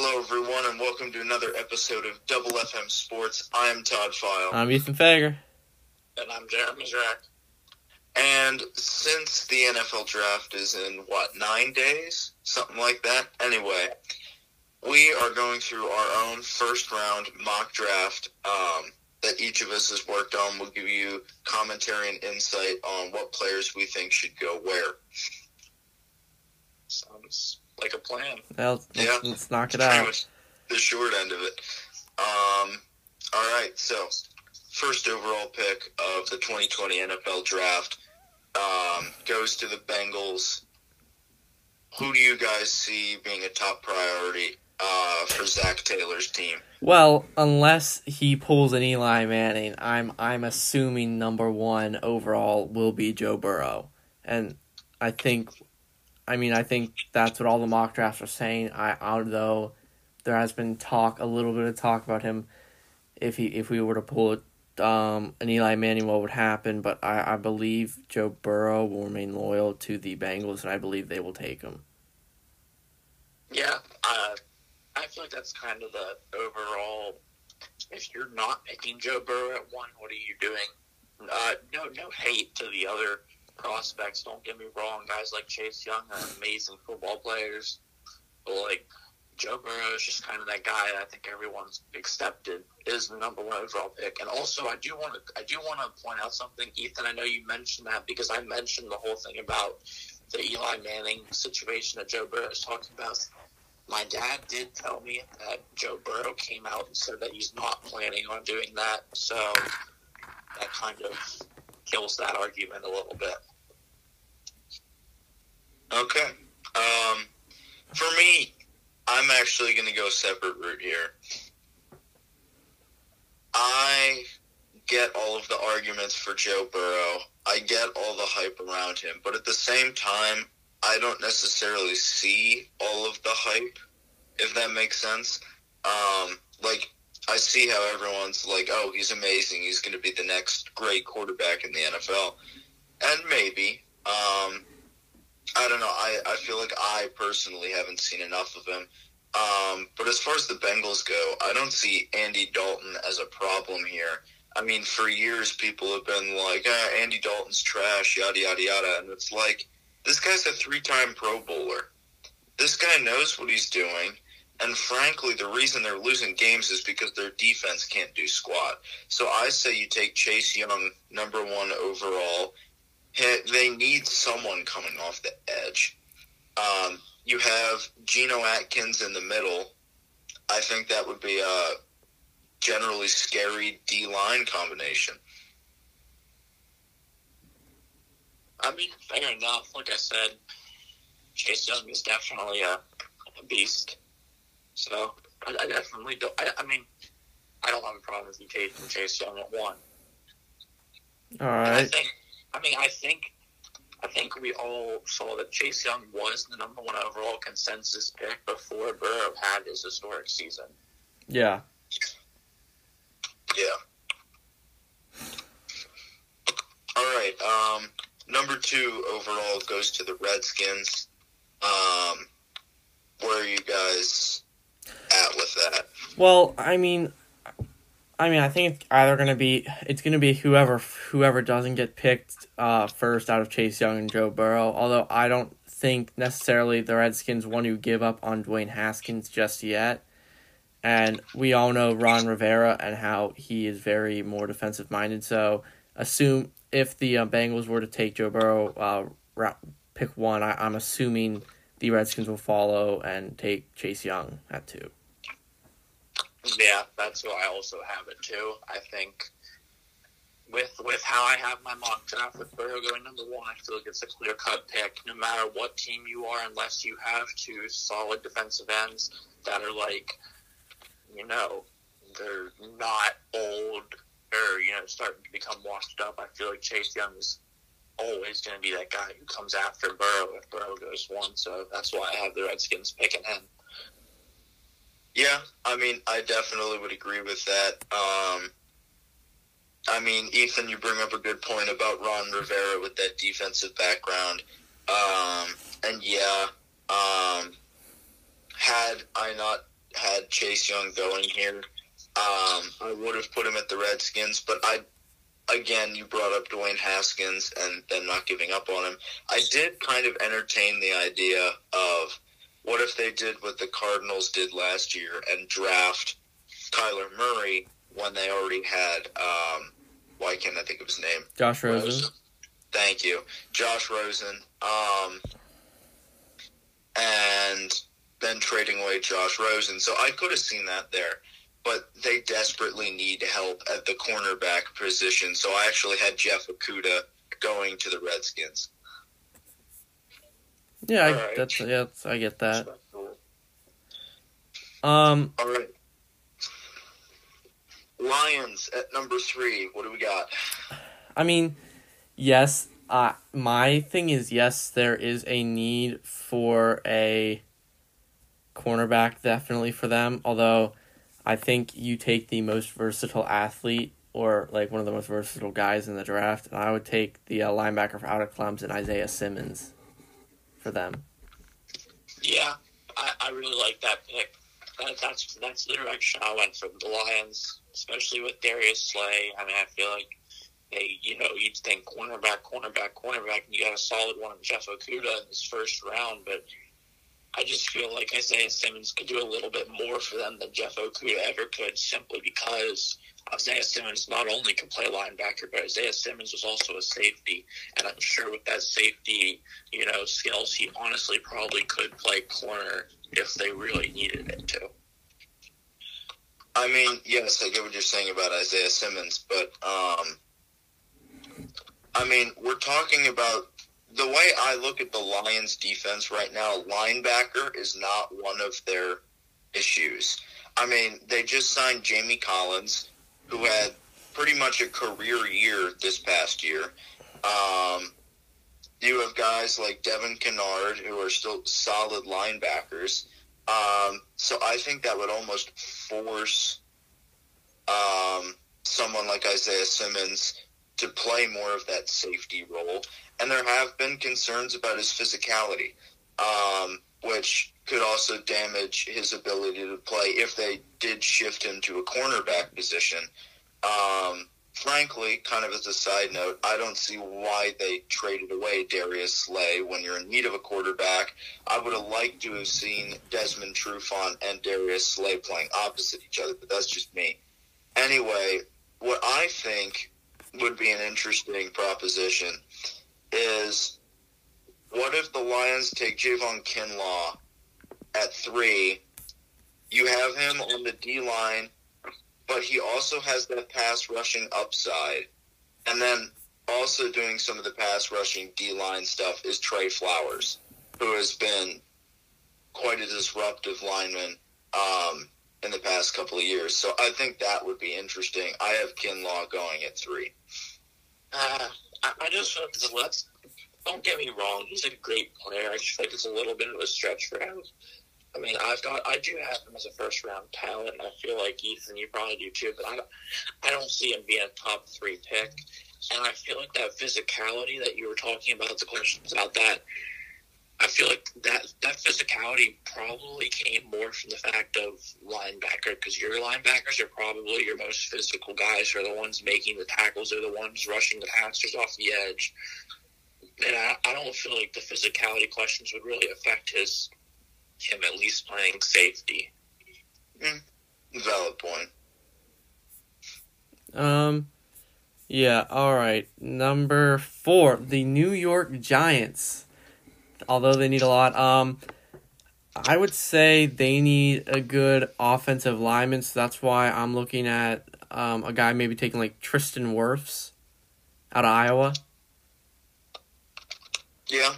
Hello, everyone, and welcome to another episode of Double FM Sports. I am Todd File. I'm Ethan Fager. And I'm Jeremy Zrack. And since the NFL draft is in, what, nine days? Something like that? Anyway, we are going through our own first round mock draft um, that each of us has worked on. We'll give you commentary and insight on what players we think should go where. Sounds like a plan. Well, let's, Yeah. let's knock it out. the short end of it. Um, all right, so first overall pick of the 2020 NFL Draft um, goes to the Bengals. Who do you guys see being a top priority uh, for Zac Taylor's team? Well, unless he pulls an Eli Manning, I'm I'm assuming number one overall will be Joe Burrow, and I think, I mean, I think that's what all the mock drafts are saying. I although there has been talk, a little bit of talk about him, if he if we were to pull um, an Eli Manning, what would happen? But I, I believe Joe Burrow will remain loyal to the Bengals, and I believe they will take him. Yeah, uh, I feel like that's kind of the overall. If you're not picking Joe Burrow at one, what are you doing? Uh, no, no hate to the other prospects. Don't get me wrong. Guys like Chase Young are amazing football players, but like Joe Burrow is just kind of that guy that I think everyone's accepted is the number one overall pick. And also, I do want to I do want to point out something, Ethan. I know you mentioned that because I mentioned the whole thing about the Eli Manning situation that Joe Burrow is talking about. My dad did tell me that Joe Burrow came out and said that he's not planning on doing that. So that kind of kills that argument a little bit. Okay. Um, for me, I'm actually going to go separate route here. I get all of the arguments for Joe Burrow. I get all the hype around him, but at the same time, I don't necessarily see all of the hype, if that makes sense. Um, like, I see how everyone's like, oh, he's amazing. He's going to be the next great quarterback in the NFL. And maybe. Um, I don't know. I, I feel like I personally haven't seen enough of him. Um, but as far as the Bengals go, I don't see Andy Dalton as a problem here. I mean, for years, people have been like, ah, Andy Dalton's trash, yada, yada, yada. And it's like, this guy's a three time Pro Bowler. This guy knows what he's doing. And frankly, the reason they're losing games is because their defense can't do squat. So I say you take Chase Young, number one overall. They need someone coming off the edge. Um, you have Geno Atkins in the middle. I think that would be a generally scary D line combination. I mean, fair enough. Like I said, Chase Young is definitely a, a beast. So I, I definitely don't. I, I mean, I don't have a problem with you taking Chase Young at one. All right. And I think, I mean, I think, I think we all saw that Chase Young was the number one overall consensus pick before Burrow had his historic season. Yeah. Yeah. All right. Um, number two overall goes to the Redskins. Um, where are you guys at with that? Well, I mean, I mean, I think it's either gonna be it's gonna be whoever whoever doesn't get picked uh, first out of Chase Young and Joe Burrow. Although I don't think necessarily the Redskins want to give up on Dwayne Haskins just yet. And we all know Ron Rivera and how he is very more defensive minded. So assume if the uh, Bengals were to take Joe Burrow, uh, pick one, I, I'm assuming the Redskins will follow and take Chase Young at two. Yeah, that's who I also have it too. I think with with how I have my mock draft with Burrow going number one, I feel like it's a clear cut pick. No matter what team you are, unless you have two solid defensive ends that are like, you know, they're not old or you know starting to become washed up. I feel like Chase Young is always going to be that guy who comes after Burrow if Burrow goes one. So that's why I have the Redskins picking him. Yeah, I mean, I definitely would agree with that. Um, I mean, Ethan, you bring up a good point about Ron Rivera with that defensive background. Um, and yeah, um, had I not had Chase Young going here. Um, I would have put him at the Redskins, but I, again, you brought up Dwayne Haskins and then not giving up on him. I did kind of entertain the idea of what if they did what the Cardinals did last year and draft Kyler Murray when they already had, um, why can't I think of his name? Josh Rosen. Thank you, Josh Rosen. Um, and then trading away Josh Rosen. So I could have seen that there. But they desperately need help at the cornerback position. So I actually had Jeff Okudah going to the Redskins. Yeah, I, Alright. that's yeah, I get that. Um, All right. Lions at number three. What do we got? I mean, yes. Uh, my thing is yes, there is a need for a cornerback, definitely for them. Although, I think you take the most versatile athlete or like one of the most versatile guys in the draft, and I would take the uh, linebacker out of Clemson, Isaiah Simmons, for them. Yeah, I, I really like that pick. That, that's that's the direction I went from the Lions, especially with Darius Slay. I mean, I feel like they, you know, you'd think cornerback, cornerback, cornerback, and you got a solid one in Jeff Okudah in this first round, but I just feel like Isaiah Simmons could do a little bit more for them than Jeff Okudah ever could, simply because Isaiah Simmons not only can play linebacker, but Isaiah Simmons was also a safety, and I'm sure with that safety, you know, skills, he honestly probably could play corner if they really needed it to. I mean, yes, I get what you're saying about Isaiah Simmons, but um, I mean, we're talking about the way I look at the Lions' defense right now. Linebacker is not one of their issues. I mean, they just signed Jamie Collins, who had pretty much a career year this past year. Um, you have guys like Devon Kennard, who are still solid linebackers. Um, so I think that would almost force um, someone like Isaiah Simmons to play more of that safety role. And there have been concerns about his physicality, um, which could also damage his ability to play if they did shift him to a cornerback position. Um, frankly, kind of as a side note, I don't see why they traded away Darius Slay when you're in need of a quarterback. I would have liked to have seen Desmond Trufant and Darius Slay playing opposite each other, but that's just me. Anyway, what I think would be an interesting proposition is what if the Lions take Javon Kinlaw at three? You have him on the D line but he also has that pass rushing upside. And then also doing some of the pass rushing D line stuff is Trey Flowers, who has been quite a disruptive lineman um, in the past couple of years. So I think that would be interesting. I have Kinlaw going at three. Uh, I, I just feel like. Don't get me wrong, he's a great player. I just feel like it's a little bit of a stretch for him. I mean, I've got, I do have him as a first round talent. And I feel like Ethan, you probably do too, but I don't, I don't see him being a top three pick. And I feel like that physicality that you were talking about, the questions about that, I feel like that that physicality probably came more from the fact of linebacker because your linebackers are probably your most physical guys. Are the ones making the tackles. Are the ones rushing the passers off the edge. And I, I don't feel like the physicality questions would really affect his him at least playing safety. Valid point. Um, yeah, all right. Number four, the New York Giants. Although they need a lot, um, I would say they need a good offensive lineman. So that's why I'm looking at um, a guy maybe taking like Tristan Wirfs out of Iowa. Yeah.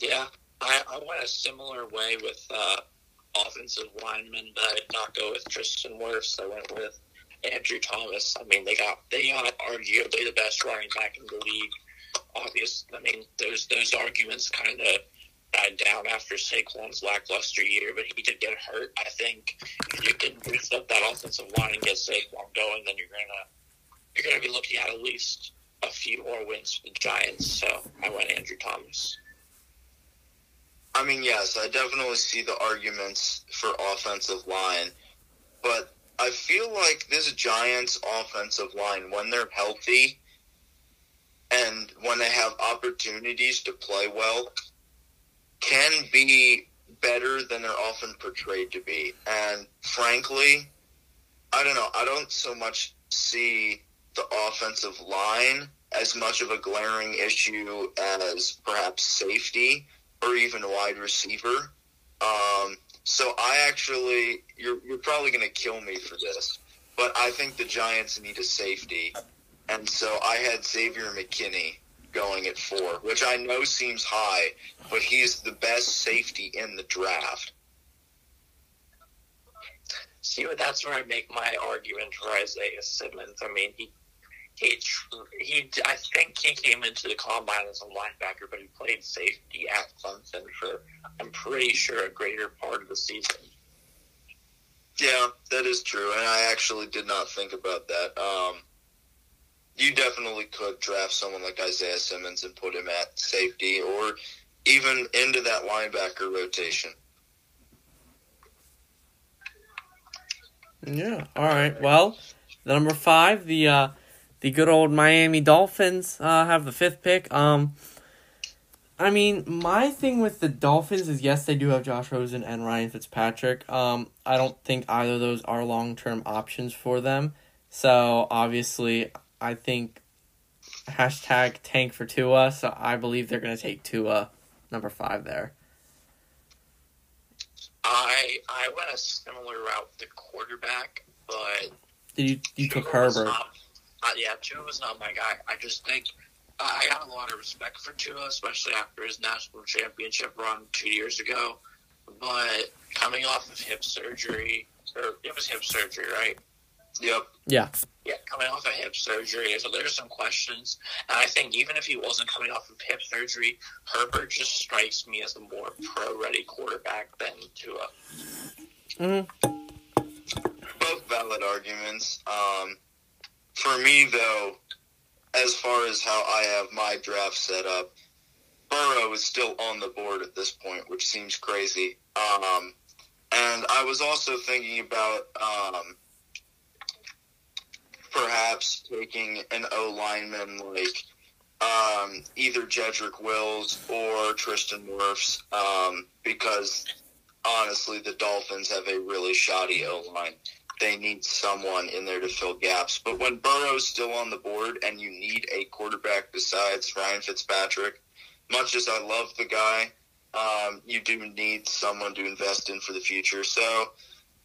Yeah, I, I went a similar way with uh, offensive linemen, but I did not go with Tristan Wirfs. I went with Andrew Thomas. I mean, they got they got arguably the best running back in the league. Obvious. I mean, those those arguments kind of died down after Saquon's lackluster year, but he did get hurt. I think if you can boost up that offensive line and get Saquon going, then you're gonna you're gonna be looking at at least a few more wins for the Giants. So I went Andrew Thomas. I mean, yes, I definitely see the arguments for offensive line, but I feel like this Giants offensive line, when they're healthy and when they have opportunities to play well, can be better than they're often portrayed to be. And frankly, I don't know. I don't so much see the offensive line as much of a glaring issue as perhaps safety or even wide receiver. Um, so I actually, you're, you're probably going to kill me for this, but I think the Giants need a safety. And so I had Xavier McKinney going at four, which I know seems high, but he's the best safety in the draft. See, that's where I make my argument for Isaiah Simmons. I mean, he he he. I think he came into the combine as a linebacker, but he played safety at Clemson for I'm pretty sure a greater part of the season. Yeah, that is true, and I actually did not think about that. Um, you definitely could draft someone like Isaiah Simmons and put him at safety, or even into that linebacker rotation. Yeah. All right. Well, the number five, the uh, the good old Miami Dolphins uh, have the fifth pick. Um, I mean, my thing with the Dolphins is yes, they do have Josh Rosen and Ryan Fitzpatrick. Um, I don't think either of those are long term options for them. So obviously, I think hashtag tank for Tua. So I believe they're gonna take Tua, number five there. I I went a similar route with the quarterback, but Did you you took Tua was Herbert? not- uh, yeah, Tua was not my guy. I just think uh, I got a lot of respect for Tua, especially after his national championship run two years ago. But coming off of hip surgery, or it was hip surgery, right? Yep. Yeah. Yeah, coming off of hip surgery, so there's some questions. And I think even if he wasn't coming off of hip surgery, Herbert just strikes me as a more pro-ready quarterback than Tua. hmm both valid arguments. Um, for me, though, as far as how I have my draft set up, Burrow is still on the board at this point, which seems crazy. Um, and I was also thinking about um, perhaps taking an O lineman like um, either Jedrick Wills or Tristan Wirfs um, because honestly, the Dolphins have a really shoddy O line. They need someone in there to fill gaps. But when Burrow's still on the board and you need a quarterback besides Ryan Fitzpatrick, much as I love the guy, um, you do need someone to invest in for the future. So,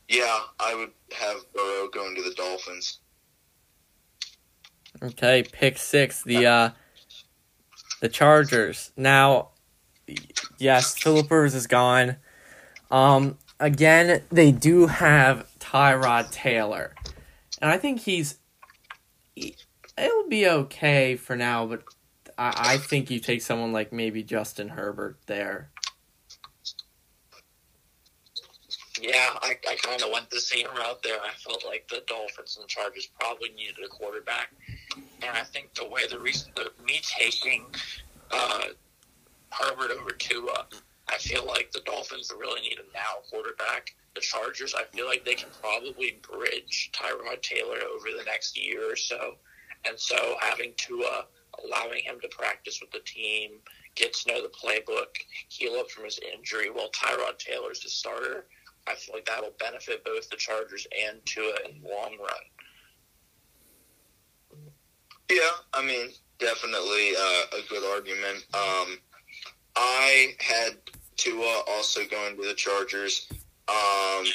yeah, I would have Burrow going to the Dolphins. Okay, pick six. The uh, the Chargers. Now, yes, Philip Rivers is gone. Um, again, they do have Tyrod Taylor, and I think he's. he- It'll be okay for now, but I, I think you take someone like maybe Justin Herbert there. Yeah, I, I kind of went the same route there. I felt like the Dolphins and Chargers probably needed a quarterback, and I think the way the reason the, me taking uh, Herbert over Tua, I feel like the Dolphins really need a now quarterback. The Chargers, I feel like they can probably bridge Tyrod Taylor over the next year or so, and so having Tua, allowing him to practice with the team, get to know the playbook, heal up from his injury, while Tyrod Taylor's the starter. I feel like that'll benefit both the Chargers and Tua in the long run. Yeah, I mean, definitely uh, a good argument. Um, I had Tua also going to the Chargers. Um,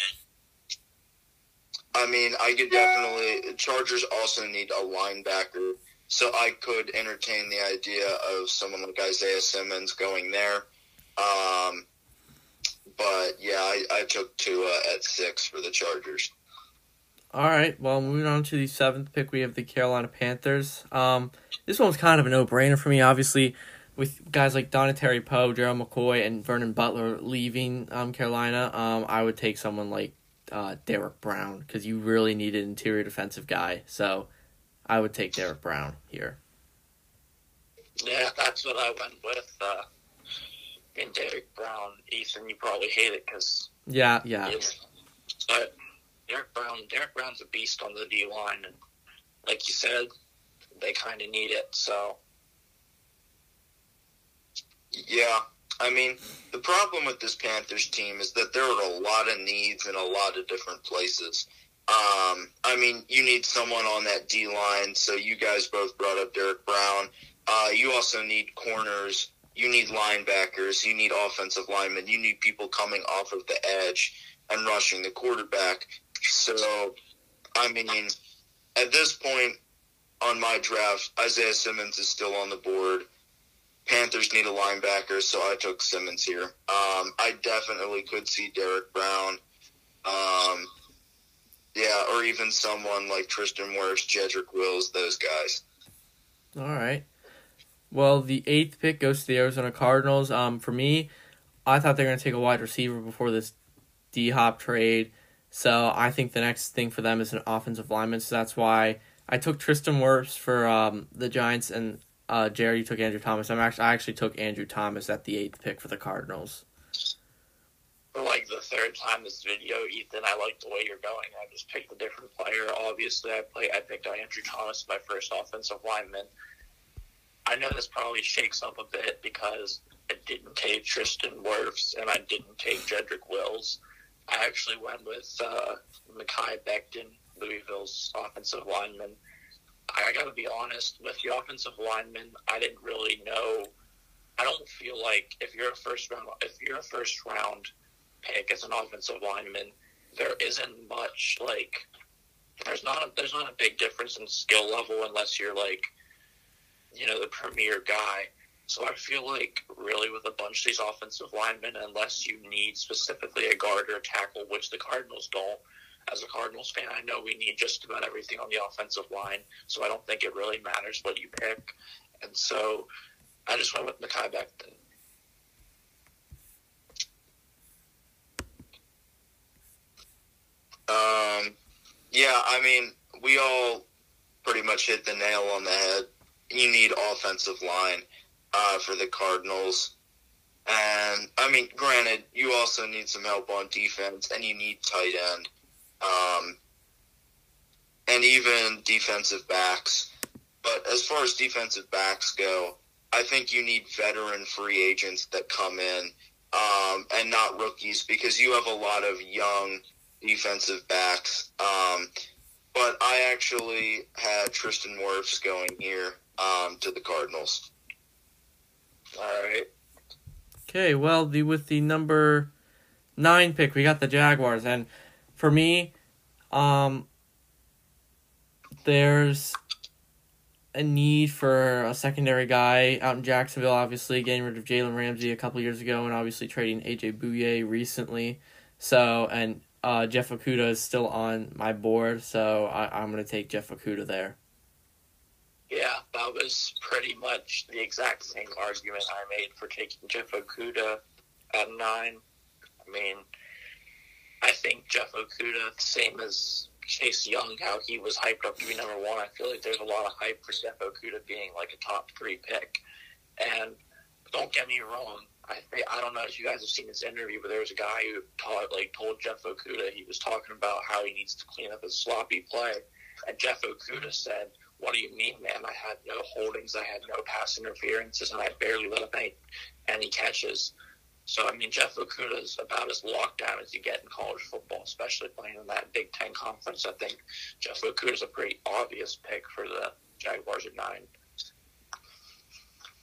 I mean, I could definitely. Chargers also need a linebacker, so I could entertain the idea of someone like Isaiah Simmons going there. Um, but yeah, I, I took Tua at six for the Chargers. All right. Well, moving on to the seventh pick, we have the Carolina Panthers. Um, this one's kind of a no-brainer for me. Obviously, with guys like Dontari Poe, Gerald McCoy, and Vernon Butler leaving um, Carolina, um, I would take someone like uh, Derrick Brown because you really need an interior defensive guy. So, I would take Derrick Brown here. Yeah, that's what I went with. Uh, And Derrick Brown, Ethan, you probably hate it because Yeah, yeah. but Derrick Brown, Derrick Brown's a beast on the D line, and like you said, they kind of need it. So Yeah, I mean, the problem with this Panthers team is that there are a lot of needs in a lot of different places. Um, I mean, you need someone on that D line. So you guys both brought up Derrick Brown. Uh, you also need corners. You need linebackers. You need offensive linemen. You need people coming off of the edge and rushing the quarterback. So, I mean, at this point on my draft, Isaiah Simmons is still on the board. Panthers need a linebacker, so I took Simmons here. Um, I definitely could see Derrick Brown. Um, yeah, or even someone like Tristan Wirfs, Jedrick Wills, those guys. All right. Well, the eighth pick goes to the Arizona Cardinals. Um, for me, I thought they were going to take a wide receiver before this D Hop trade. So I think the next thing for them is an offensive lineman. So that's why I took Tristan Wirfs for um, the Giants, and uh, Jerry took Andrew Thomas. I'm actually I actually took Andrew Thomas at the eighth pick for the Cardinals. for like the third time this video, Ethan, I like the way you're going. I just picked a different player. Obviously, I play. I picked Andrew Thomas, my first offensive lineman. I know this probably shakes up a bit because I didn't take Tristan Wirfs and I didn't take Jedrick Wills. I actually went with uh, Mekhi Becton, Louisville's offensive lineman. I got to be honest with the offensive lineman. I didn't really know. I don't feel like if you're a first round, if you're a first round pick as an offensive lineman, there isn't much like. There's not a, there's not a big difference in skill level unless you're like, you know, the premier guy. So I feel like really with a bunch of these offensive linemen, unless you need specifically a guard or a tackle, which the Cardinals don't. As a Cardinals fan, I know we need just about everything on the offensive line, so I don't think it really matters what you pick. And so I just went with Mekhi Becton. Um, yeah, I mean, we all pretty much hit the nail on the head. You need offensive line uh, for the Cardinals. And, I mean, granted, you also need some help on defense, and you need tight end. Um, and even defensive backs. But as far as defensive backs go, I think you need veteran free agents that come in um, and not rookies because you have a lot of young defensive backs. Um, but I actually had Tristan Wirfs going here um, to the Cardinals. All right. Okay, well, the with the number nine pick, we got the Jaguars, and for me, um, there's a need for a secondary guy out in Jacksonville. Obviously, getting rid of Jalen Ramsey a couple years ago, and obviously trading AJ Bouye recently. So, and uh, Jeff Okudah is still on my board, so I, I'm gonna take Jeff Okudah there. Yeah, that was pretty much the exact same argument I made for taking Jeff Okudah at nine. I mean, I think Jeff Okudah, same as Chase Young, how he was hyped up to be number one. I feel like there's a lot of hype for Jeff Okudah being like a top three pick. And don't get me wrong, I I don't know if you guys have seen this interview, but there was a guy who taught like told Jeff Okudah he was talking about how he needs to clean up his sloppy play, and Jeff Okudah said, "What do you mean, man? I had no holdings, I had no pass interferences, and I barely let up any any catches." So I mean, Jeff Okudah is about as locked down as you get in college football, especially playing in that Big Ten conference. I think Jeff Okudah is a pretty obvious pick for the Jaguars at nine.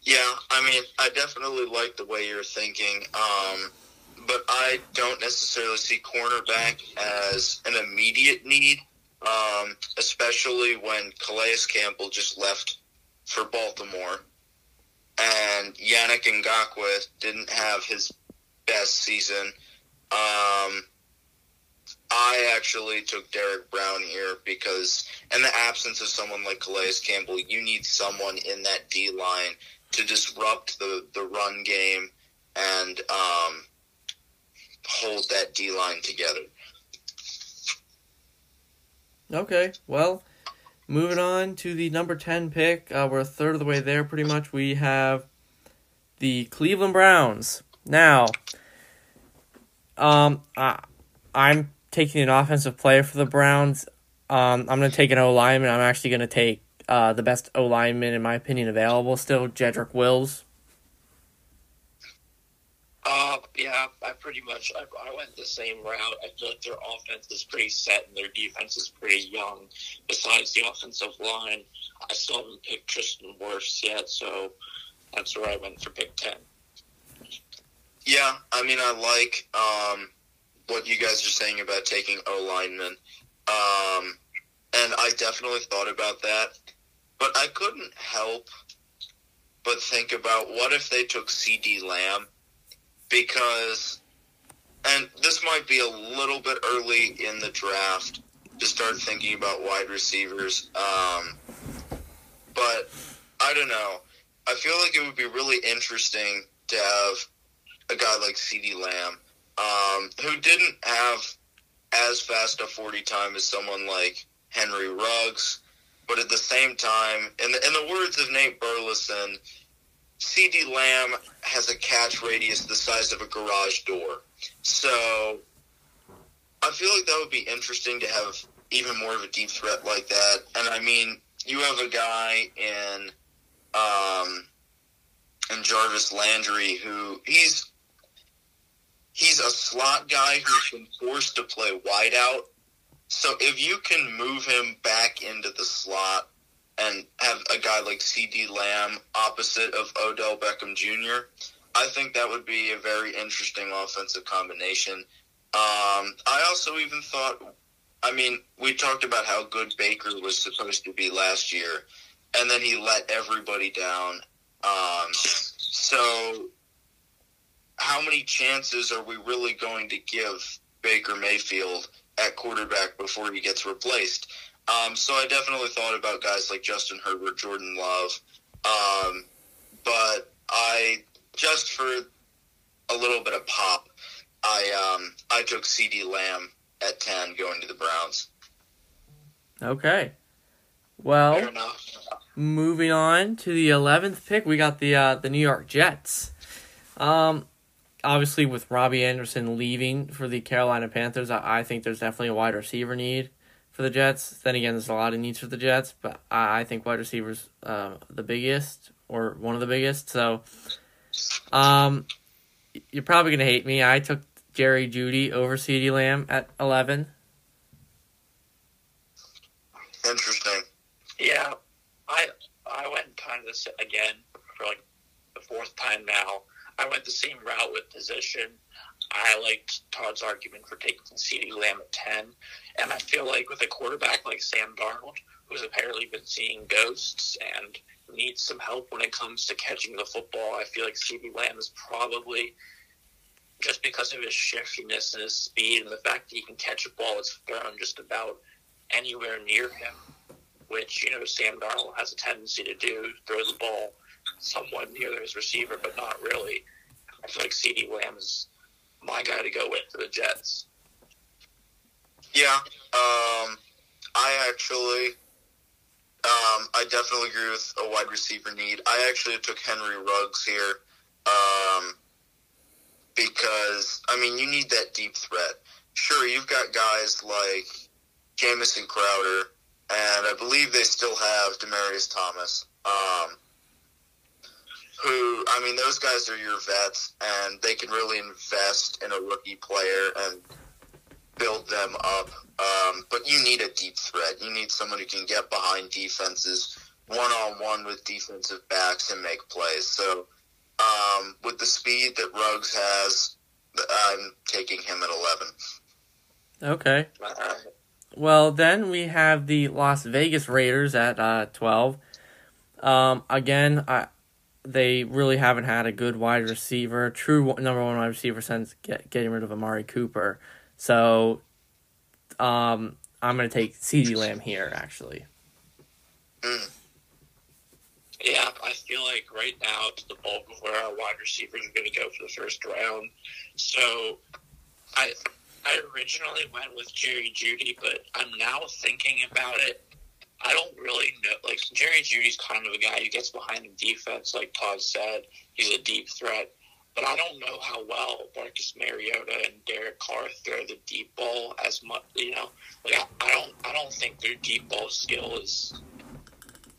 Yeah, I mean, I definitely like the way you're thinking, um, but I don't necessarily see cornerback as an immediate need, um, especially when Calais Campbell just left for Baltimore, and Yannick Ngakoue didn't have his best season. Um, I actually took Derrick Brown here because, in the absence of someone like Calais Campbell, you need someone in that D line to disrupt the, the run game and um, hold that D line together. Okay, well, moving on to the number 10 pick. Uh, we're a third of the way there, pretty much. We have the Cleveland Browns. Now, um, I, I'm taking an offensive player for the Browns. Um, I'm going to take an O lineman. I'm actually going to take uh, the best O lineman, in my opinion, available still, Jedrick Wills. Uh, yeah, I pretty much I, I went the same route. I feel like their offense is pretty set and their defense is pretty young. Besides the offensive line, I still haven't picked Tristan Wirfs yet, so that's where I went for pick ten. Yeah, I mean, I like um, what you guys are saying about taking O lineman, um, and I definitely thought about that, but I couldn't help but think about what if they took CeeDee Lamb because, and this might be a little bit early in the draft to start thinking about wide receivers. Um, but I don't know. I feel like it would be really interesting to have a guy like CeeDee Lamb, um, who didn't have as fast a 40 time as someone like Henry Ruggs, but at the same time, in the, in the words of Nate Burleson, CeeDee Lamb has a catch radius the size of a garage door. So I feel like that would be interesting to have even more of a deep threat like that. And I mean, you have a guy in um, in Jarvis Landry who he's he's a slot guy who's been forced to play wide out. So if you can move him back into the slot and have a guy like CeeDee Lamb opposite of Odell Beckham Jr., I think that would be a very interesting offensive combination. Um, I also even thought, I mean, we talked about how good Baker was supposed to be last year, and then he let everybody down. Um, so, how many chances are we really going to give Baker Mayfield at quarterback before he gets replaced? Um, so I definitely thought about guys like Justin Herbert, Jordan Love, um, but I just for a little bit of pop, I um, I took CeeDee Lamb at ten going to the Browns. Okay. Well, moving on to the eleventh pick, we got the uh, the New York Jets. Um, obviously with Robbie Anderson leaving for the Carolina Panthers, I, I think there's definitely a wide receiver need for the Jets. Then again, there's a lot of needs for the Jets, but I, I think wide receivers uh, the biggest or one of the biggest. So, um, you're probably gonna hate me. I took Jerry Jeudy over CeeDee Lamb at eleven. Interesting. Yeah, I I went kind of this again for like the fourth time now. I went the same route with position. I liked Todd's argument for taking CeeDee Lamb at 10. And I feel like with a quarterback like Sam Darnold, who's apparently been seeing ghosts and needs some help when it comes to catching the football, I feel like CeeDee Lamb is probably, just because of his shiftiness and his speed and the fact that he can catch a ball that's thrown just about anywhere near him, which, you know, Sam Darnold has a tendency to do, throw the ball somewhat near his receiver, but not really. I feel like CeeDee Lamb is my guy to go with for the Jets. Yeah, um, I actually, um, I definitely agree with a wide receiver need. I actually took Henry Ruggs here, um, because I mean you need that deep threat. Sure, you've got guys like Jamison Crowder, and I believe they still have Demaryius Thomas. Um, who I mean, those guys are your vets, and they can really invest in a rookie player and build them up. Um, but you need a deep threat. You need someone who can get behind defenses one on one with defensive backs and make plays. So, um, with the speed that Ruggs has, I'm taking him at 11. Okay. Well, then we have the Las Vegas Raiders at uh, 12. Um, again, I, they really haven't had a good wide receiver, true number one wide receiver since get, getting rid of Amari Cooper. So, um, I'm going to take CeeDee Lamb here, actually. Mm. Yeah, I feel like right now it's the bulk of where our wide receivers are going to go for the first round. So, I I originally went with Jerry Jeudy, but I'm now thinking about it. I don't really know. Like Jerry Jeudy's kind of a guy who gets behind the defense, like Todd said. He's a deep threat. but I don't know how well Marcus Mariota and Derek Carr throw the deep ball as much. You know, like I, I don't, I don't think their deep ball skill is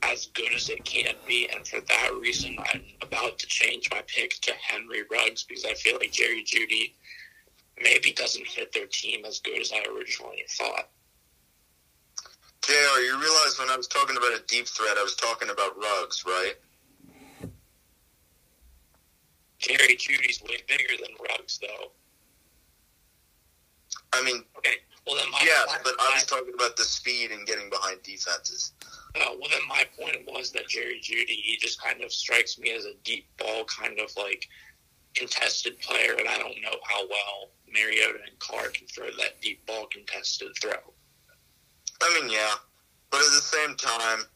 as good as it can be, and for that reason, I'm about to change my pick to Henry Ruggs because I feel like Jerry Jeudy maybe doesn't fit their team as good as I originally thought. JR, you realize when I was talking about a deep threat, I was talking about Ruggs, right? Jerry Jeudy's way bigger than Ruggs, though. I mean, Okay, well then my yeah, but I was talking about the speed and getting behind defenses. Well, then my point was that Jerry Jeudy, he just kind of strikes me as a deep ball kind of like contested player, and I don't know how well Mariota and Carr can throw that deep ball contested throw. I mean, yeah, but at the same time,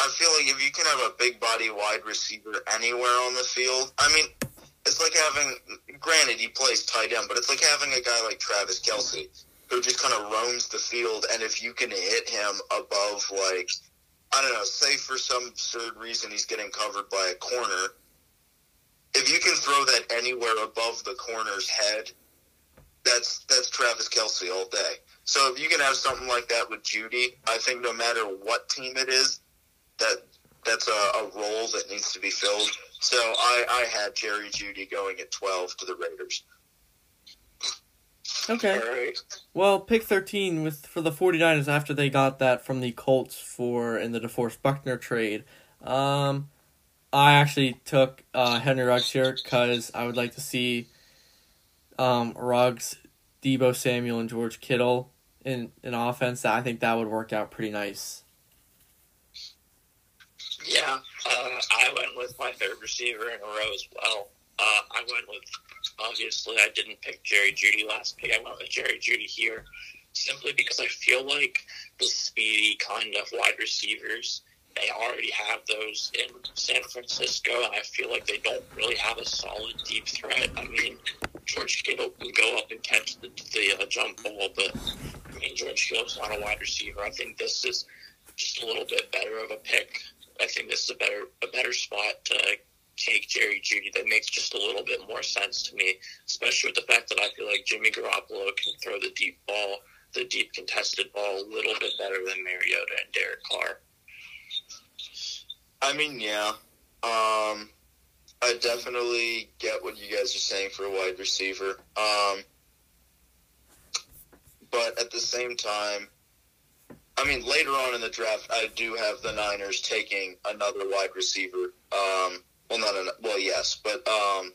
I feel like if you can have a big body wide receiver anywhere on the field, I mean, it's like having. Granted, he plays tight end, but it's like having a guy like Travis Kelce who just kind of roams the field, and if you can hit him above, like, I don't know, say for some absurd reason he's getting covered by a corner, if you can throw that anywhere above the corner's head, that's that's Travis Kelce all day. So if you can have something like that with Jeudy, I think no matter what team it is, that that's a, a role that needs to be filled. So I, I had Jerry Jeudy going at twelve to the Raiders. Okay. All right. Well, pick 13 with for the 49ers after they got that from the Colts for in the DeForest Buckner trade. Um, I actually took uh, Henry Ruggs here because I would like to see um, Ruggs, Deebo Samuel, and George Kittle in an offense. that I think that would work out pretty nice. Yeah, uh, I went with my third receiver in a row as well. Uh, I went with obviously I didn't pick Jerry Jeudy last pick. I went with Jerry Jeudy here simply because I feel like the speedy kind of wide receivers they already have those in San Francisco, and I feel like they don't really have a solid deep threat. I mean, George Kittle can go up and catch the, the uh, jump ball, but I mean George not a wide receiver. I think this is just a little bit better of a pick. I think this is a better a better spot to take Jerry Jeudy. That makes just a little bit more sense to me, especially with the fact that I feel like Jimmy Garoppolo can throw the deep ball, the deep contested ball, a little bit better than Mariota and Derek Carr. I mean, yeah. Um, I definitely get what you guys are saying for a wide receiver. Um, but at the same time, I mean, later on in the draft, I do have the Niners taking another wide receiver. Um, well, not an, well, yes, but um,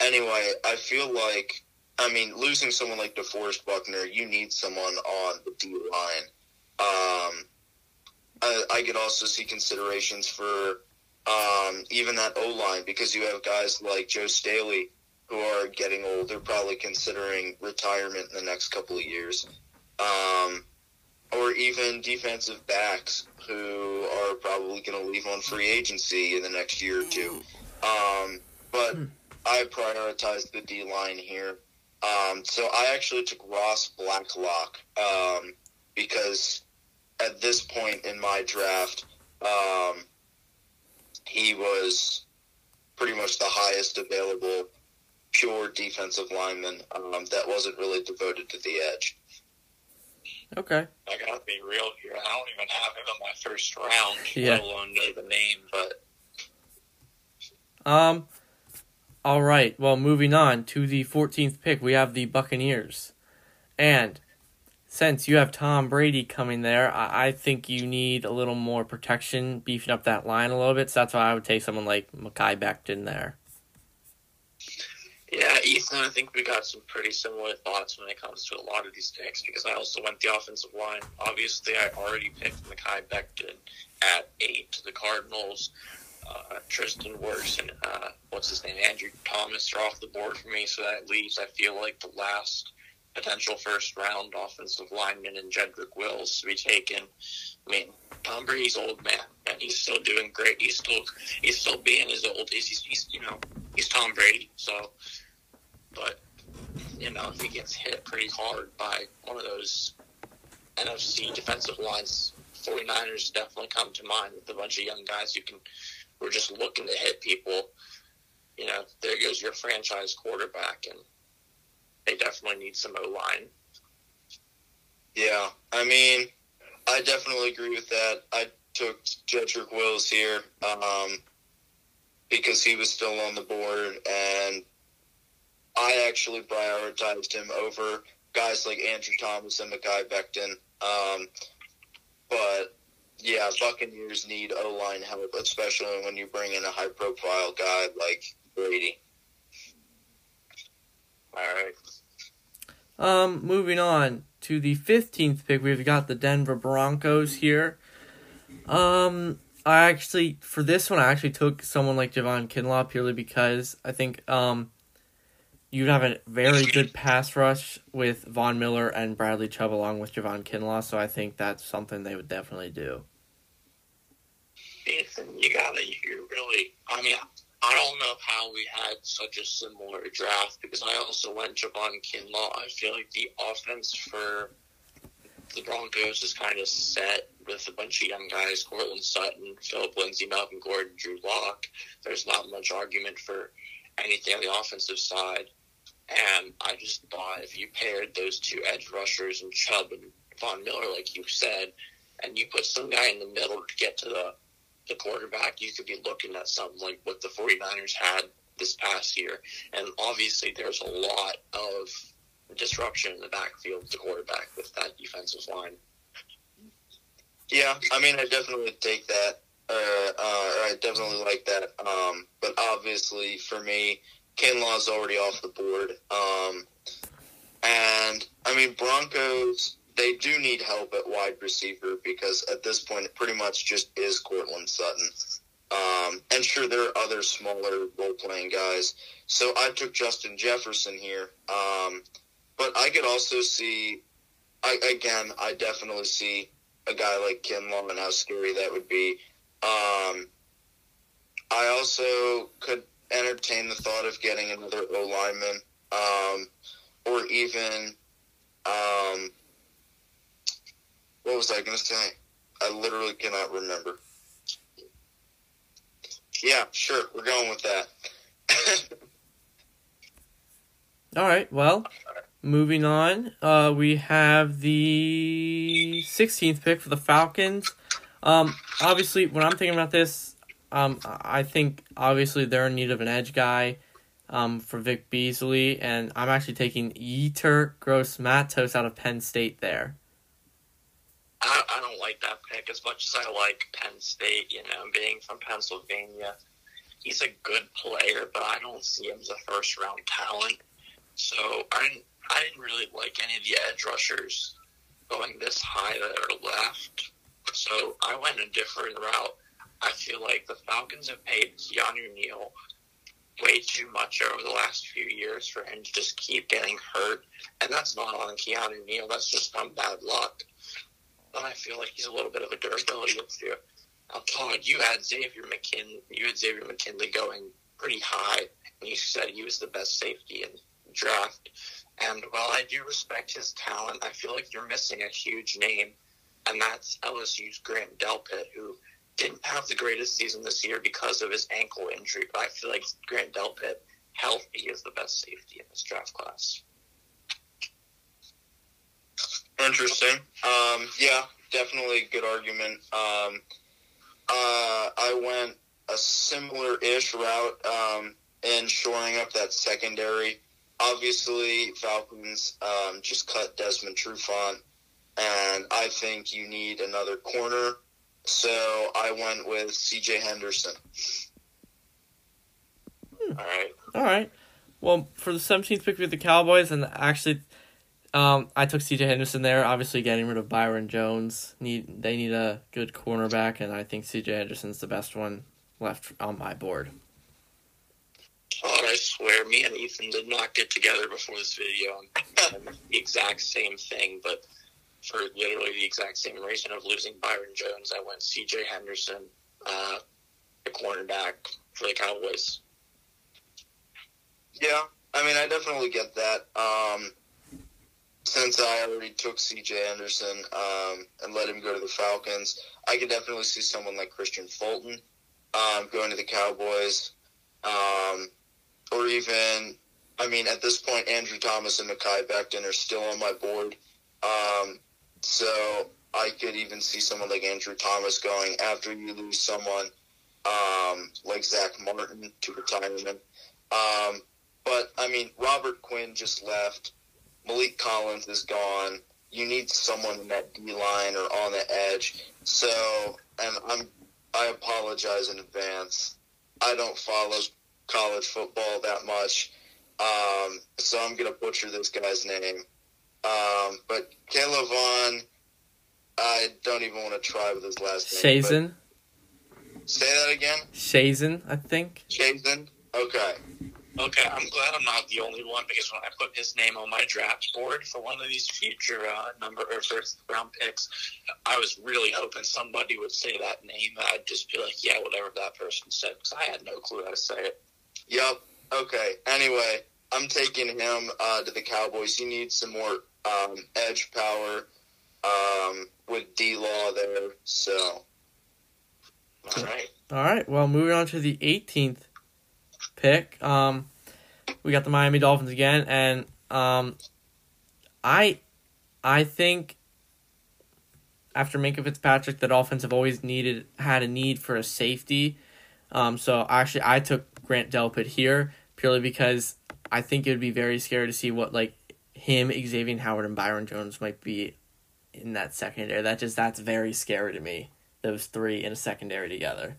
anyway, I feel like, I mean, losing someone like DeForest Buckner, you need someone on the D line. Um, I, I could also see considerations for um, even that O line because you have guys like Joe Staley who are getting old. They're probably considering retirement in the next couple of years. Um, or even defensive backs who are probably going to leave on free agency in the next year or two. Um, but I prioritized the D line here. Um, so I actually took Ross Blacklock um, because at this point in my draft, um, he was pretty much the highest available pure defensive lineman um, that wasn't really devoted to the edge. Okay. I gotta be real here. I don't even have him in my first round, Yeah. let alone know the name. But Um. All right. Well, moving on to the 14th pick, we have the Buccaneers, and since you have Tom Brady coming there, I, I think you need a little more protection, beefing up that line a little bit. So that's why I would take someone like Mekhi Becton there. Yeah, Ethan, I think we got some pretty similar thoughts when it comes to a lot of these picks because I also went the offensive line. Obviously, I already picked Mekhi Becton at eight to the Cardinals. Uh, Tristan Wirfs and uh, what's his name, Andrew Thomas are off the board for me, so that leaves I feel like the last potential first round offensive lineman and Jedrick Wills to be taken. I mean, Tom Brady's old man, and he's still doing great. He's still he's still being as old as he's, he's you know he's Tom Brady. So, but you know if he gets hit pretty hard by one of those NFC defensive lines, 49ers definitely come to mind with a bunch of young guys who can who are just looking to hit people. you know, there goes your franchise quarterback, and they definitely need some O line. Yeah, I mean, I definitely agree with that. I took Jedrick Wills here um, because he was still on the board, and I actually prioritized him over guys like Andrew Thomas and Mekhi Becton. Um, but yeah, Buccaneers need O line help, especially when you bring in a high profile guy like Brady. All right. Um, moving on to the 15th pick, we've got the Denver Broncos here. Um, I actually, for this one, I actually took someone like Javon Kinlaw purely because I think, um, you'd have a very good pass rush with Von Miller and Bradley Chubb along with Javon Kinlaw, so I think that's something they would definitely do. Ethan, you gotta, you really, I mean, I don't know how we had such a similar draft because I also went Javon Kinlaw. I feel like the offense for the Broncos is kind of set with a bunch of young guys, Courtland Sutton, Phillip Lindsay, Melvin Gordon, Drew Lock. There's not much argument for anything on the offensive side. And I just thought if you paired those two edge rushers and Chubb and Von Miller, like you said, and you put some guy in the middle to get to the, the quarterback, you could be looking at something like what the 49ers had this past year. And obviously, there's a lot of disruption in the backfield the quarterback with that defensive line. Yeah, I mean, I definitely take that. Uh, uh, I definitely like that. Um, but obviously, for me, Kinlaw's already off the board. Um, and I mean, Broncos they do need help at wide receiver because at this point it pretty much just is Courtland Sutton. Um, and sure, there are other smaller role playing guys. So I took Justin Jefferson here. Um, but I could also see, I, again, I definitely see a guy like Kinlaw and how scary that would be. Um, I also could entertain the thought of getting another O lineman, um, or even, um, what was I going to say? I literally cannot remember. Yeah, sure, we're going with that. All right, well, moving on, uh, we have the 16th pick for the Falcons. Um, obviously, when I'm thinking about this, um, I think obviously they're in need of an edge guy um, for Vic Beasley, and I'm actually taking Yetur Gross Matos out of Penn State there. I, I don't like that pick as much as I like Penn State. You know, being from Pennsylvania, he's a good player, but I don't see him as a first round talent. So I didn't, I didn't really like any of the edge rushers going this high that are left. So I went a different route. I feel like the Falcons have paid Keanu Neal way too much over the last few years for him to just keep getting hurt. And that's not on Keanu Neal. That's just on bad luck. But I feel like he's a little bit of a durability issue. Now, Todd, you had Xavier McKin, you had Xavier McKinney going pretty high, and you said he was the best safety in draft. And while I do respect his talent, I feel like you're missing a huge name, and that's LSU's Grant Delpit, who didn't have the greatest season this year because of his ankle injury. But I feel like Grant Delpit, healthy, is the best safety in this draft class. Interesting. Um, yeah, definitely a good argument. Um, uh, I went a similar-ish route um, in shoring up that secondary. Obviously, Falcons um, just cut Desmond Trufant, and I think you need another corner. So I went with C.J. Henderson. All right. All right. Well, for the 17th pick with the Cowboys, and actually, um, I took C.J. Henderson there. Obviously, getting rid of Byron Jones. Need they need a good cornerback, and I think C.J. Henderson's the best one left on my board. Todd, I swear, me and Ethan did not get together before this video the exact same thing, but for literally the exact same reason of losing Byron Jones, I went C.J. Henderson, uh, the cornerback for the Cowboys. Yeah, I mean, I definitely get that. Um, since I already took C.J. Anderson um, and let him go to the Falcons, I could definitely see someone like Kristian Fulton um, going to the Cowboys. Um, or even, I mean, at this point, Andrew Thomas and Mekhi Becton are still on my board. Um, so I could even see someone like Andrew Thomas going after you lose someone um, like Zack Martin to retirement. Um, but I mean, Robert Quinn just left. Maliek Collins is gone. You need someone in that D line or on the edge. So, and I'm I apologize in advance. I don't follow college football that much, um, so I'm gonna butcher this guy's name. Um, but Caleb Vaughn, I don't even want to try with his last name. Shazen, Say that again. Shazen, I think. Jason. Okay. Okay, I'm glad I'm not the only one because when I put his name on my draft board for one of these future uh, number or first round picks, I was really hoping somebody would say that name. I'd just be like, yeah, whatever that person said, because I had no clue how to say it. Yep. Okay. Anyway, I'm taking him uh, to the Cowboys. He needs some more um, edge power um, with D Law there. So All right. All right. Well, moving on to the 18th pick. Um, we got the Miami Dolphins again, and um, I, I think after Minkah Fitzpatrick, the Dolphins have always needed had a need for a safety. Um, so actually, I took Grant Delpit here purely because I think it would be very scary to see what like him, Xavier Howard, and Byron Jones might be in that secondary. That just that's very scary to me. Those three in a secondary together.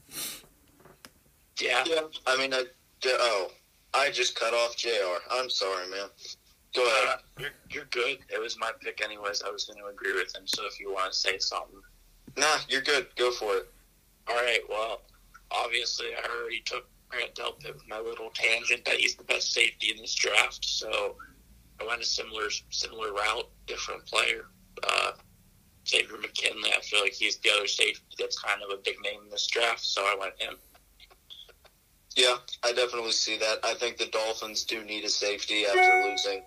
Yeah. yeah. I mean, I, oh, I just cut off Jr. I'm sorry, man. Go ahead. Uh, you're, you're good. It was my pick, anyways. I was going to agree with him. So if you want to say something. Nah, you're good. Go for it. All right. Well, obviously, I already took Grant Delpit with my little tangent that he's the best safety in this draft. So I went a similar similar route, different player. Uh, Xavier McKinney. I feel like he's the other safety that's kind of a big name in this draft. So I went him. Yeah, I definitely see that. I think the Dolphins do need a safety after losing.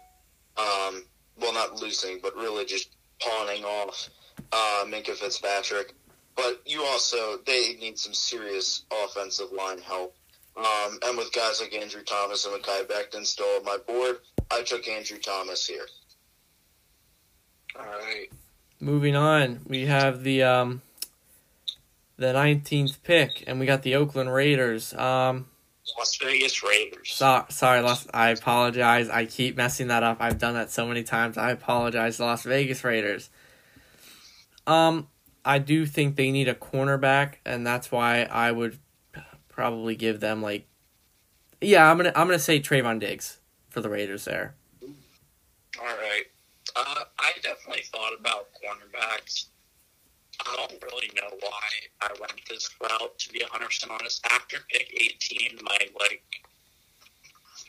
Um, well, not losing, but really just pawning off uh, Minkah Fitzpatrick. But you also they need some serious offensive line help. Um, and with guys like Andrew Thomas and Mekhi Becton still on my board, I took Andrew Thomas here. All right. Moving on, we have the um, the nineteenth pick, and we got the Oakland Raiders. Um, Las Vegas Raiders. so, sorry, Las, I apologize. I keep messing that up. I've done that so many times. I apologize, Las Vegas Raiders. Um, I do think they need a cornerback, and that's why I would probably give them like, yeah, I'm gonna I'm gonna say Trevon Diggs for the Raiders there. All right. Uh, I definitely thought about cornerbacks. I don't really know why I went this route. To be 100 percent honest, after pick 18, my like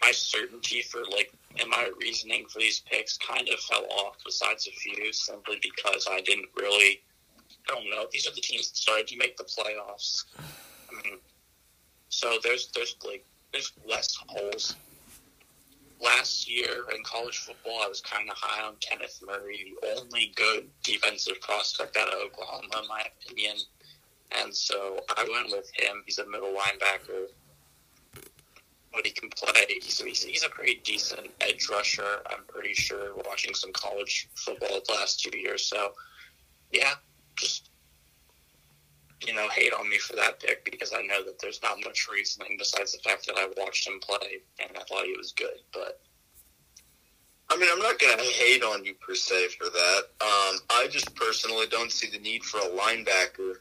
my certainty for like and my reasoning for these picks kind of fell off. Besides a few, simply because I didn't really. I don't know. These are the teams that started to make the playoffs. I mean, so there's there's like there's less holes last year in college football, I was kind of high on Kenneth Murray, the only good defensive prospect out of Oklahoma, in my opinion. And so I went with him. He's a middle linebacker, but he can play. He's, he's, he's a pretty decent edge rusher, I'm pretty sure, watching some college football the last two years. So, yeah, just, you know, hate on me for that pick because I know that there's not much reasoning besides the fact that I watched him play and I thought he was good. But I mean, I'm not going to hate on you per se for that. Um, I just personally don't see the need for a linebacker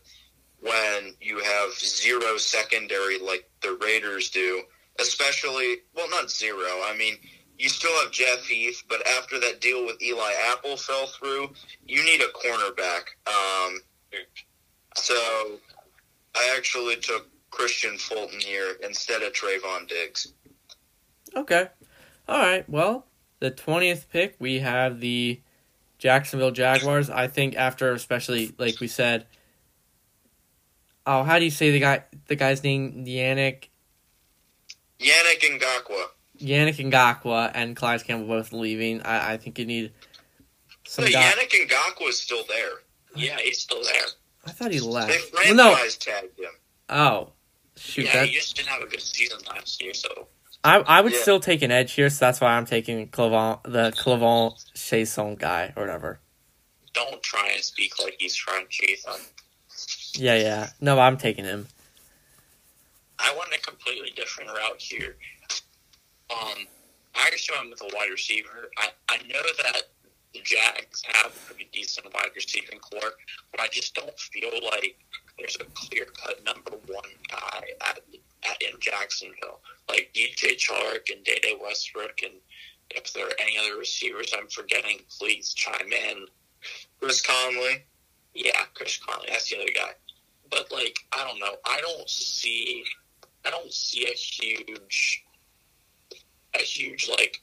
when you have zero secondary like the Raiders do. Especially, well, not zero. I mean, you still have Jeff Heath, but after that deal with Eli Apple fell through, you need a cornerback. Um, so I actually took Kristian Fulton here instead of Trevon Diggs. Okay. All right. Well, the 20th pick, we have the Jacksonville Jaguars. I think after especially like we said Oh, how do you say the guy the guy's name Yannick Yannick Ngakoue. Yannick Ngakoue and Clyde Campbell both leaving. I, I think you need some So guy. Yannick Ngakoue is still there. yeah, he's still there. I thought he They left. franchise Well, no. tagged him. Oh. Shoot, yeah, that he just didn't have a good season last year, so I I would Yeah. still take an edge here, so that's why I'm taking Clavon, the Clavon Chasson guy or whatever. Don't try and speak like he's trying to chase on. Yeah, yeah. No, I'm taking him. I went a completely different route here. Um, I actually went with a wide receiver. I, I know that the Jags have a pretty decent wide receiving core, but I just don't feel like there's a clear cut number one guy at, at in Jacksonville. Like DJ Chark and Dede Westbrook, and if there are any other receivers I'm forgetting, please chime in. Chris Conley. Yeah, Chris Conley, that's the other guy. But like, I don't know. I don't see, I don't see a huge, a huge like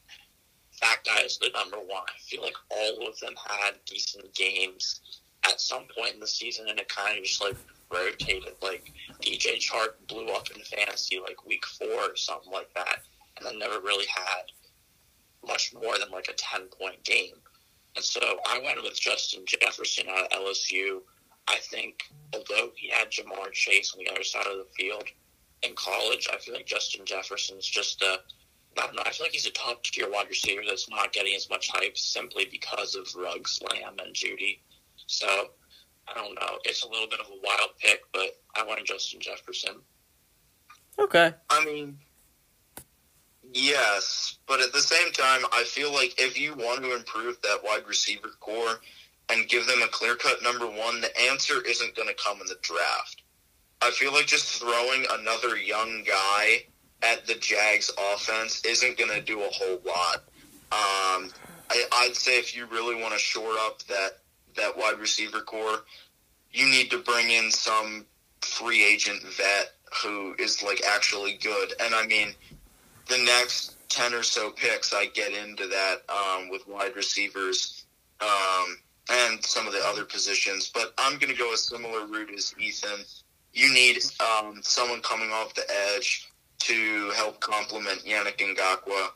that guy is the number one. I feel like all of them had decent games at some point in the season, and it kind of just like rotated. Like DJ Chark blew up in fantasy like week four or something like that, and then never really had much more than like a ten point game. And so I went with Justin Jefferson out of LSU. I think although he had Ja'Marr Chase on the other side of the field in college, I feel like Justin Jefferson's just a I don't know. I feel like he's a top tier wide receiver that's not getting as much hype simply because of Ruggs Lamb and Jeudy. So I don't know. It's a little bit of a wild pick, but I want Justin Jefferson. Okay. I mean, yes, but at the same time, I feel like if you want to improve that wide receiver core and give them a clear cut number one, the answer isn't going to come in the draft. I feel like just throwing another young guy at the Jags offense isn't going to do a whole lot. Um, I, I'd say if you really want to shore up that that wide receiver core, you need to bring in some free agent vet who is like actually good. And I mean, the next ten or so picks, I get into that um, with wide receivers um, and some of the other positions. But I'm going to go a similar route as Ethan. You need um, someone coming off the edge to help complement Yannick Ngakoue.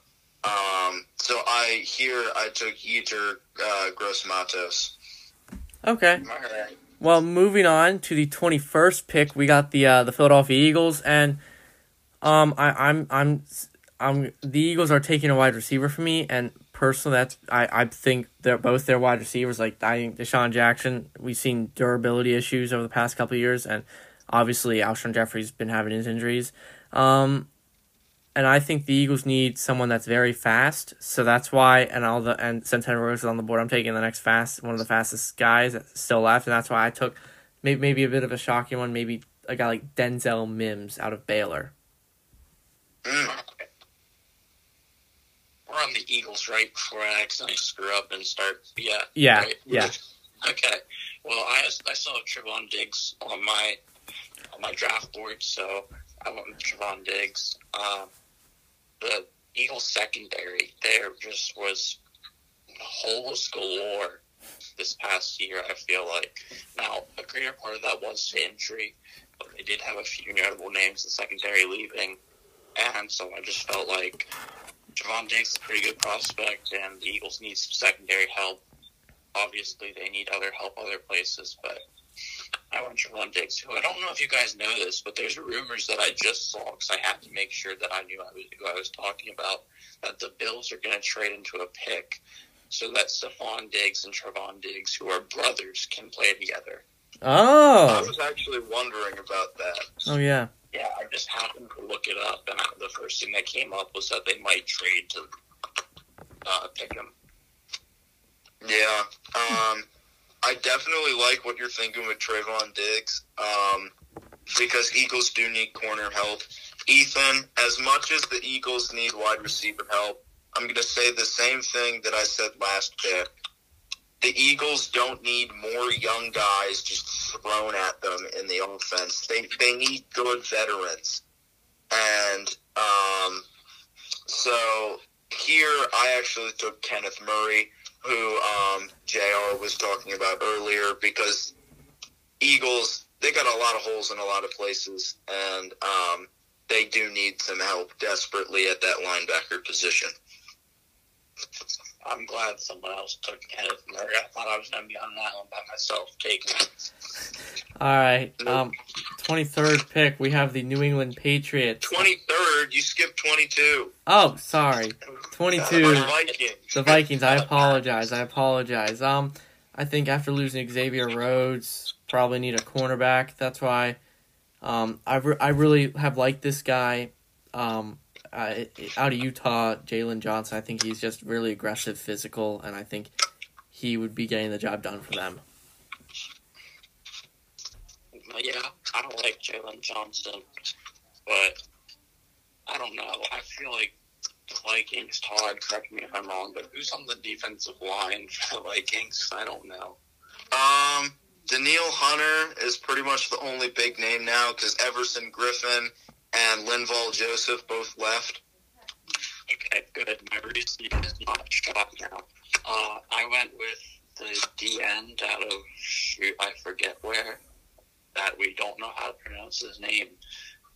Um, so I here I took Yetur uh, Gross Matos. Okay. Right. Well, moving on to the twenty first pick, we got the uh, the Philadelphia Eagles, and um, I, I'm I'm I'm the Eagles are taking a wide receiver for me, and personally, that's I, I think they're both their wide receivers. Like I think DeSean Jackson, we've seen durability issues over the past couple of years, and obviously Alshon Jeffery's been having his injuries. Um, and I think the Eagles need someone that's very fast. So that's why, and all the and since Henry Rose is on the board, I'm taking the next fast, one of the fastest guys that's still left, and that's why I took maybe maybe a bit of a shocking one, maybe a guy like Denzel Mims out of Baylor. Mm. We're on the Eagles right before I accidentally screw up and start. Yeah. Yeah, right? yeah. Okay. Well, I I have Trevon Diggs on my on my draft board, so I went with Trevon Diggs. Um, the Eagles secondary there just was holes galore this past year. I feel like now a greater part of that was the injury, but they did have a few notable names in secondary leaving, and so I just felt like Javon Diggs is a pretty good prospect, and the Eagles need some secondary help. Obviously, they need other help other places, but I want Javon Diggs, who I don't know if you guys know this, but there's rumors that I just saw because I had to make sure that I knew I was, who I was talking about, that the Bills are going to trade into a pick so that Stefon Diggs and Trevon Diggs, who are brothers, can play together. Oh. I was actually wondering about that. oh yeah. Yeah, I just happened to look it up, and the first thing that came up was that they might trade to uh, pick him. Yeah. Um, I definitely like what you're thinking with Trevon Diggs um, because Eagles do need corner help. Ethan, as much as the Eagles need wide receiver help, I'm going to say the same thing that I said last pick. The Eagles don't need more young guys just thrown at them in the offense. They they need good veterans, and um, so here I actually took Kenneth Murray who um, JR was talking about earlier because Eagles, they got a lot of holes in a lot of places, and um, they do need some help desperately at that linebacker position. I'm glad someone else took Kenneth Murray. I thought I was going to be on that island by myself taking it. All right. Um, twenty third pick, we have the New England Patriots. 23rd, 23rd. You skipped 22. Oh, sorry. 22. The Vikings. The Vikings. I apologize. I apologize. Um, I think after losing Xavier Rhodes, probably need a cornerback. That's why. Um, I re- I really have liked this guy. Um, uh, out of Utah, Jaylon Johnson. I think he's just really aggressive, physical, and I think he would be getting the job done for them. Yeah, I don't like Jaylon Johnson, but I don't know. I feel like the Vikings, Todd, correct me if I'm wrong, but who's on the defensive line for the Vikings? I don't know. Um, Danielle Hunter is pretty much the only big name now because Everson Griffen and Linval Joseph both left. Okay, good. My receipt is not shot now. Uh, I went with the D end out of shoot, I forget where. That we don't know how to pronounce his name,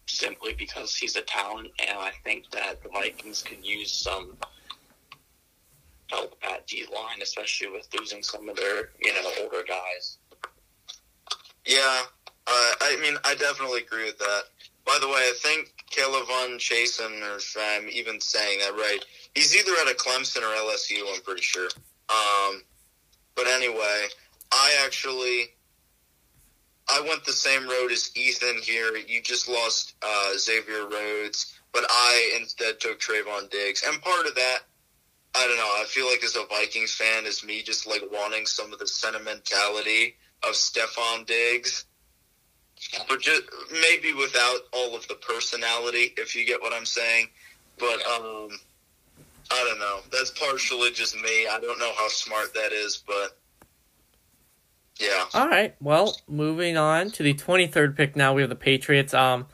simply because he's a talent, and I think that the Vikings could use some help at D line, especially with losing some of their you know older guys. Yeah, uh, I mean, I definitely agree with that. By the way, I think Caleb Von Chasen, or if I'm even saying that right, he's either at a Clemson or LSU, I'm pretty sure. Um, but anyway, I actually I went the same road as Ethan here. You just lost uh, Xavier Rhodes, but I instead took Trevon Diggs. And part of that, I don't know, I feel like as a Vikings fan, is me just like wanting some of the sentimentality of Stefon Diggs. But just maybe without all of the personality, if you get what I'm saying. But um I don't know. That's partially just me. I don't know how smart that is, but yeah. All right. Well, moving on to the 23rd pick now, we have the Patriots. Um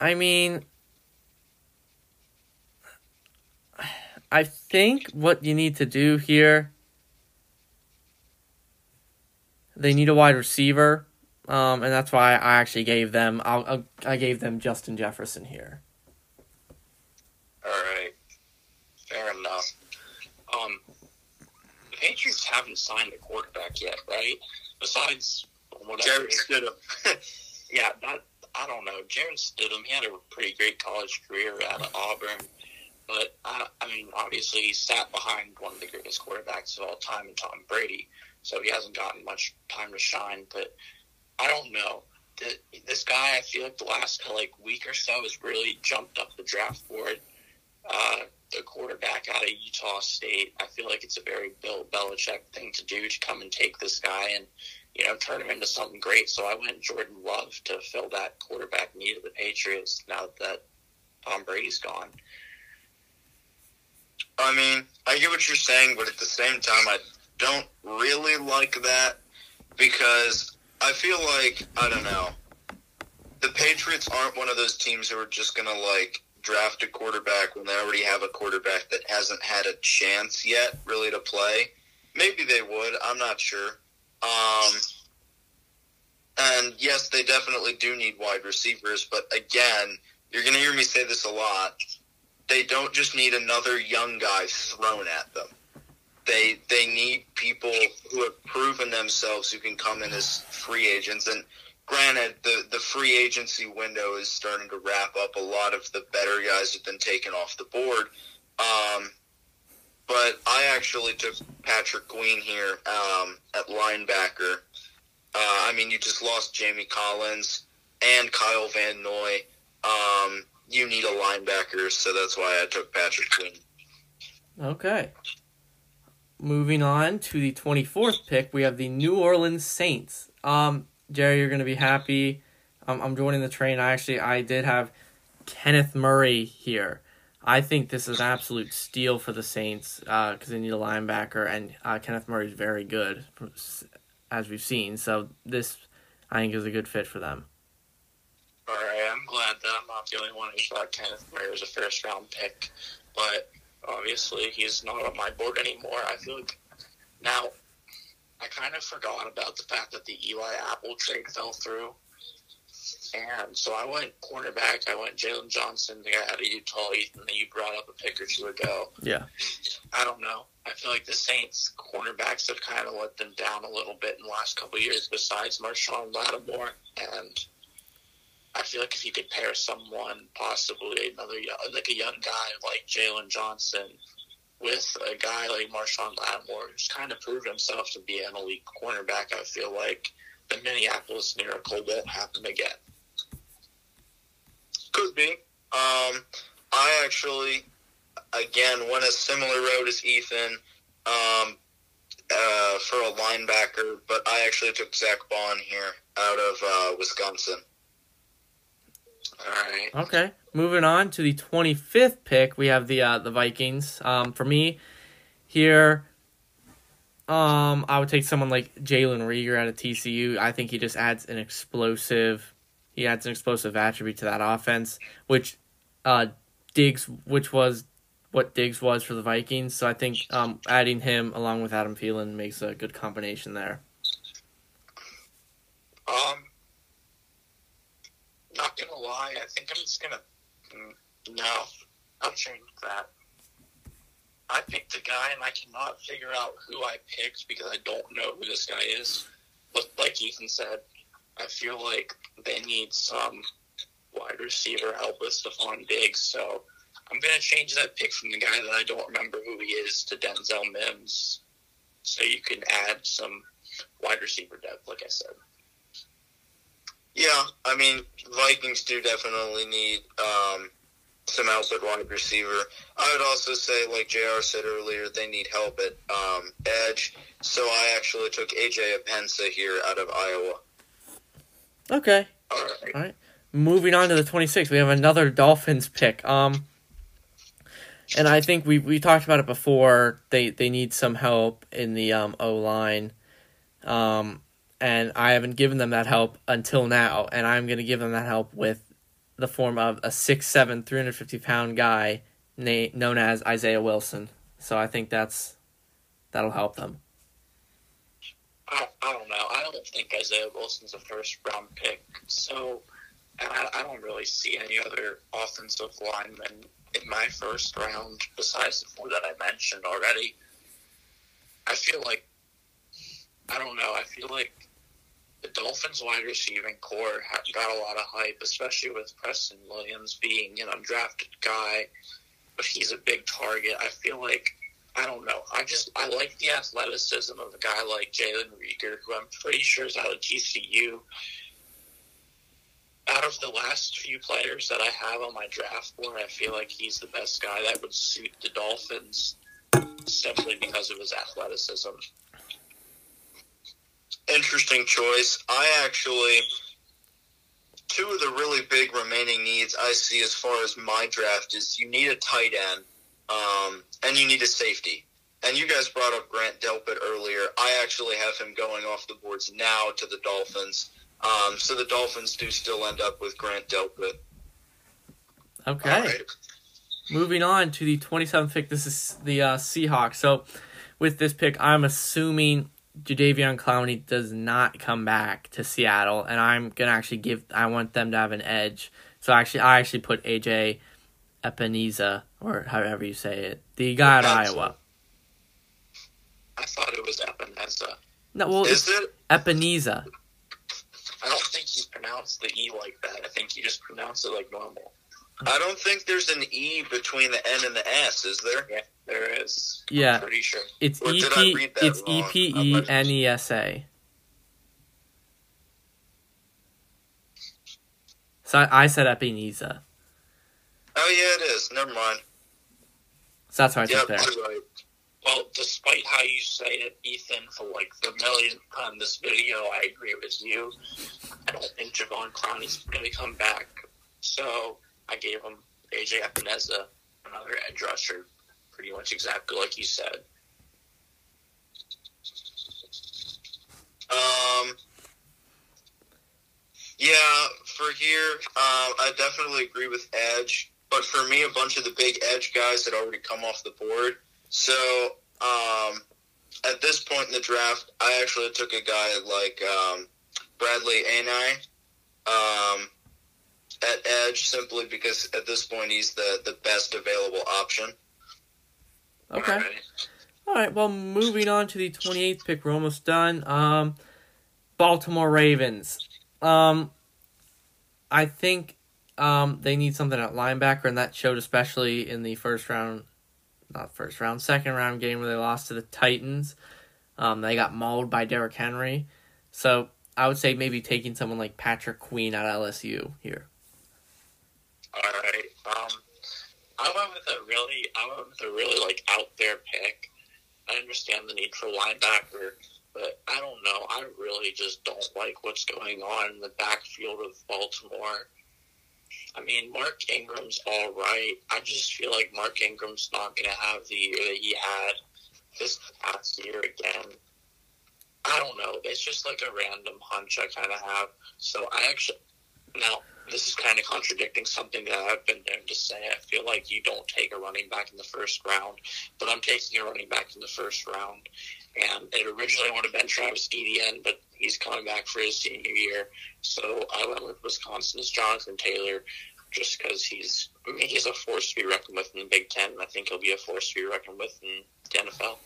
I mean I think what you need to do here they need a wide receiver. Um, and that's why I actually gave them I'll, I'll, I gave them Justin Jefferson here. All right, fair enough. Um, the Patriots haven't signed a quarterback yet, right? Besides whatever. Jarrett Stidham. yeah, that I don't know. Jarrett Stidham, he had a pretty great college career out of Auburn, but I, I mean, obviously he sat behind one of the greatest quarterbacks of all time, in Tom Brady, so he hasn't gotten much time to shine. But I don't know. This guy, I feel like the last like week or so has really jumped up the draft board. Uh, the quarterback out of Utah State. I feel like it's a very Bill Belichick thing to do to come and take this guy and you know turn him into something great. So I went Jordan Love to fill that quarterback need of the Patriots now that Tom Brady's gone. I mean, I get what you're saying, but at the same time, I don't really like that because I feel like I don't know. The Patriots aren't one of those teams who are just gonna like draft a quarterback when they already have a quarterback that hasn't had a chance yet, really, to play. Maybe they would. I'm not sure. Um, and yes, they definitely do need wide receivers, but again, you're going to hear me say this a lot. They don't just need another young guy thrown at them. They they need people who have proven themselves who can come in as free agents. And granted, the the free agency window is starting to wrap up. A lot of the better guys have been taken off the board. Um, but I actually took Patrick Queen here um, at linebacker. Uh, I mean, you just lost Jamie Collins and Kyle Van Noy. Um, you need a linebacker, so that's why I took Patrick Queen. Okay. Moving on to the 24th pick, we have the New Orleans Saints. Um, Jerry, you're going to be happy. Um, I'm joining the train. I actually I did have Kenneth Murray here. I think this is an absolute steal for the Saints because uh, they need a linebacker, and uh, Kenneth Murray is very good, as we've seen. So this, I think, is a good fit for them. All right, I'm glad that I'm not the only one who thought Kenneth Murray was a first round pick, but obviously he's not on my board anymore. I feel like now I kind of forgot about the fact that the Eli Apple trade fell through. And so I went cornerback. I went Jaylon Johnson, the guy out of Utah, Ethan, that you brought up a pick or two ago. Yeah. I don't know. I feel like the Saints cornerbacks have kind of let them down a little bit in the last couple of years, besides Marshon Lattimore. And I feel like if you could pair someone, possibly another like a young guy like Jaylon Johnson, with a guy like Marshon Lattimore, who's kind of proved himself to be an elite cornerback, I feel like the Minneapolis miracle won't happen again. Could be. Um, I actually, again, went a similar road as Ethan um, uh, for a linebacker, but I actually took Zack Baun here out of uh, Wisconsin. All right. Okay. Moving on to the 25th pick, we have the uh, the Vikings. Um, for me, here, um, I would take someone like Jalen Reagor out of TCU. I think he just adds an explosive, he adds an explosive attribute to that offense, which uh, Diggs, which was what Diggs was for the Vikings. So I think um, adding him along with Adam Thielen makes a good combination there. Um, not gonna lie, I think I'm just gonna no, I'll change that. I picked a guy and I cannot figure out who I picked because I don't know who this guy is. But like Ethan said, I feel like they need some wide receiver help with Stefon Diggs, so I'm gonna change that pick from the guy that I don't remember who he is to Denzel Mims, so you can add some wide receiver depth, like I said. Yeah, I mean, Vikings do definitely need um, some outside wide receiver. I would also say, like JR said earlier, they need help at um, edge. So I actually took AJ Apensa here out of Iowa. Okay. All right. moving on to the 26th, we have another Dolphins pick. Um, and I think we we talked about it before. They they need some help in the um, O line, um, and I haven't given them that help until now. And I'm going to give them that help with the form of a 6'7", 350 pound guy na- known as Isaiah Wilson. So I think that's that'll help them. I, I don't know. I don't think Isaiah Wilson's a first round pick. So, I, I don't really see any other offensive linemen in my first round besides the four that I mentioned already. I feel like, I don't know. I feel like the Dolphins wide receiving core got a lot of hype, especially with Preston Williams being an undrafted guy, but he's a big target. I feel like I don't know. I just I like the athleticism of a guy like Jalen Reagor, who I'm pretty sure is out of TCU. Out of the last few players that I have on my draft board, I feel like he's the best guy that would suit the Dolphins simply because of his athleticism. Interesting choice. I actually two of the really big remaining needs I see as far as my draft is you need a tight end, um, and you need a safety. And you guys brought up Grant Delpit earlier. I actually have him going off the boards now to the Dolphins. Um, so the Dolphins do still end up with Grant Delpit. Okay. All right. Moving on to the 27th pick, this is the uh, Seahawks. So, with this pick, I'm assuming Jadeveon Clowney does not come back to Seattle, and I'm gonna actually give. I want them to have an edge. So actually, I actually put AJ Epineza, or however you say it, the guy at Iowa. I thought it was Epinesa. No, well, Is it? Epineza. I don't think you pronounce the E like that. I think you just pronounce it like normal. I don't think there's an E between the N and the S, is there? Yeah, there is. Yeah. I'm pretty sure. It's Or E did I P. read that It's wrong? E P E I might- N E S A. So I, I said Epineza. Oh yeah, it is. Never mind. So that's what I Yep, took there. you're right. Well, despite how you say it, Ethan, for like the millionth time this video, I agree with you. I don't think Javon Clowney's going to come back. So I gave him AJ Epineza, another edge rusher, pretty much exactly like you said. Um, yeah, for here, um, I definitely agree with Edge. But for me, a bunch of the big Edge guys had already come off the board. So um, at this point in the draft, I actually took a guy like um, Bradlee Anae um, at Edge simply because at this point he's the, the best available option. Okay. All right. Well, moving on to the 28th pick, we're almost done. Um, Baltimore Ravens. Um, I think um, they need something at linebacker, and that showed especially in the first round, not first round, second round game where they lost to the Titans. Um, they got mauled by Derrick Henry. So I would say maybe taking someone like Patrick Queen at LSU here. All right. Um, I went with a really, I went with a really like out there pick. I understand the need for linebacker, but I don't know. I really just don't like what's going on in the backfield of Baltimore. I mean, Mark Ingram's all right. I just feel like Mark Ingram's not going to have the year that he had this past year again. I don't know. It's just like a random hunch I kind of have. So I actually now this is kind of contradicting something that I've been known to say. I feel like you don't take a running back in the first round, but I'm taking a running back in the first round. And it originally would have been Travis Etienne, but he's coming back for his senior year. So I went with Wisconsin's Jonathan Taylor just because he's I mean, he's a force to be reckoned with in the Big Ten, and I think he'll be a force to be reckoned with in the NFL.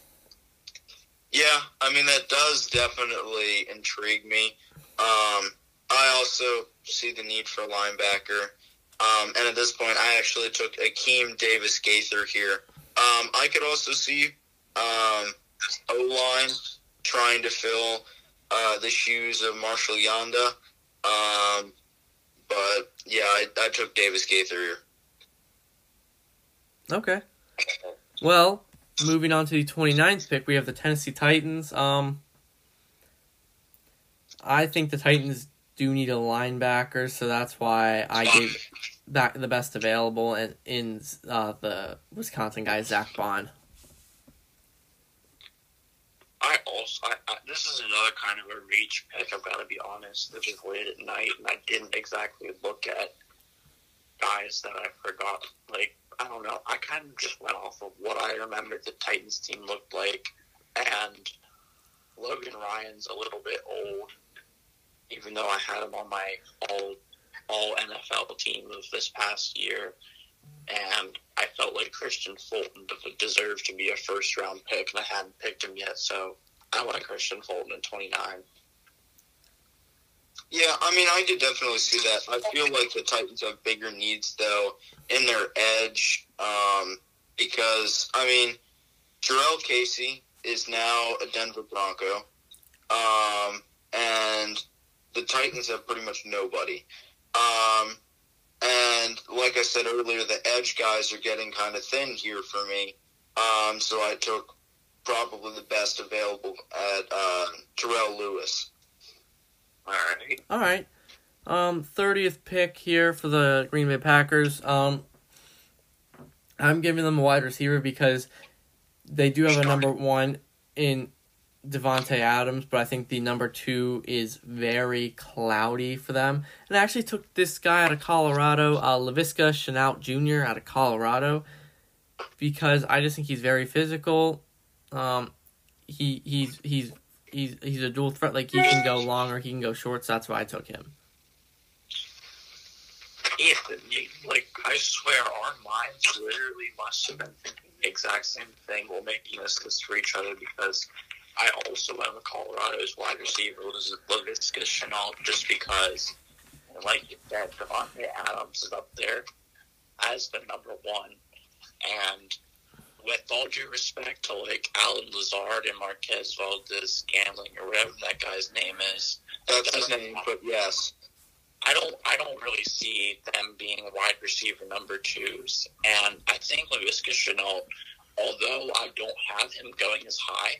Yeah, I mean that does definitely intrigue me. Um, I also see the need for a linebacker, um, and at this point, I actually took Akeem Davis Gaither here. Um, I could also see um, O line trying to fill uh, the shoes of Marshall Yanda, um, but yeah, I, I took Davis Gaither here. Okay. Well, moving on to the 29th pick, we have the Tennessee Titans. Um, I think the Titans do need a linebacker, so that's why I gave that the best available and in uh, the Wisconsin guy Zack Baun. I also I, I, this is another kind of a reach pick. I've got to be honest. This is late at night, and I didn't exactly look at guys that I forgot. Like I don't know. I kind of just went off of what I remembered the Titans team looked like, and Logan Ryan's a little bit old, even though I had him on my all all NFL team of this past year, and I felt like Kristian Fulton deserved to be a first round pick, and I hadn't picked him yet, so I went Kristian Fulton at twenty nine. Yeah, I mean, I could definitely see that. I feel like the Titans have bigger needs, though, in their edge, um, because, I mean, Jurrell Casey is now a Denver Bronco, um, and the Titans have pretty much nobody. Um, and like I said earlier, the edge guys are getting kind of thin here for me. Um, so I took probably the best available at uh, Terrell Lewis. All right. All right. Um, 30th pick here for the Green Bay Packers. Um, I'm giving them a wide receiver because they do have a number one in Davante Adams, but I think the number two is very cloudy for them. And I actually took this guy out of Colorado, uh, Laviska Shenault Jr. out of Colorado, because I just think he's very physical. Um, he he's he's he's he's a dual threat. Like he can go long or he can go short. So that's why I took him. Ethan, like I swear, our minds literally must have been thinking the exact same thing while making this list for each other because I also went with Colorado's wide receiver was Laviska Shenault just because, like you said, Davante Adams is up there as the number one, and with all due respect to like Allen Lazard and Marquez Valdez Gambling or whatever that guy's name is, that's his name. But yes, I don't I don't really see them being wide receiver number twos, and I think Laviska Shenault, although I don't have him going as high.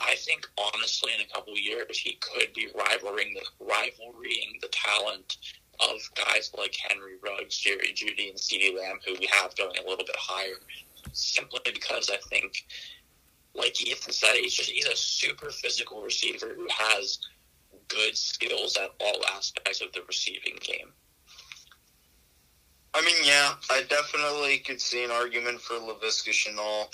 I think honestly, in a couple of years, he could be rivaling the rivaling the talent of guys like Henry Ruggs, Jerry Jeudy, and CeeDee Lamb, who we have going a little bit higher. Simply because I think, like Ethan said, he's just he's a super physical receiver who has good skills at all aspects of the receiving game. I mean, yeah, I definitely could see an argument for Laviska Shenault.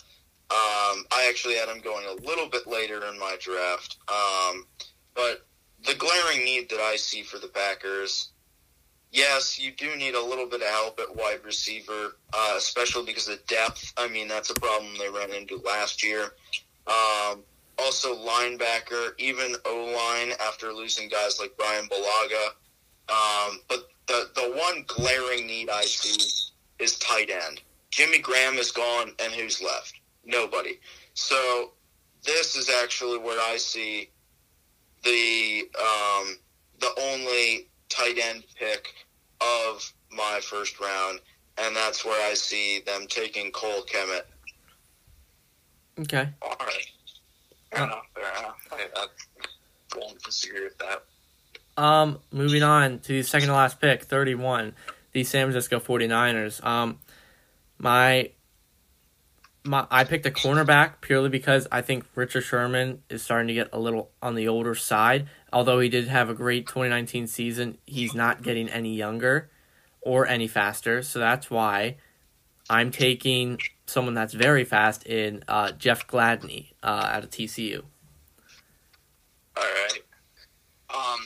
Um, I actually had him going a little bit later in my draft. Um, but the glaring need that I see for the Packers, yes, you do need a little bit of help at wide receiver, uh, especially because of depth. I mean, that's a problem they ran into last year. Um, also, linebacker, even O line after losing guys like Bryan Bulaga. Um, but the the one glaring need I see is tight end. Jimmy Graham is gone, and who's left? Nobody. So this is actually where I see the um, the only tight end pick of my first round, and that's where I see them taking Cole Kmet. Okay. All right. Fair enough. Fair enough. I, I won't disagree with that. Um, moving on to the second to last pick, 31, the San Francisco 49ers. Um, my my I picked a cornerback purely because I think Richard Sherman is starting to get a little on the older side. Although he did have a great 2019 season, he's not getting any younger or any faster. So that's why I'm taking someone that's very fast in uh, Jeff Gladney uh, out of TCU. All right. Um,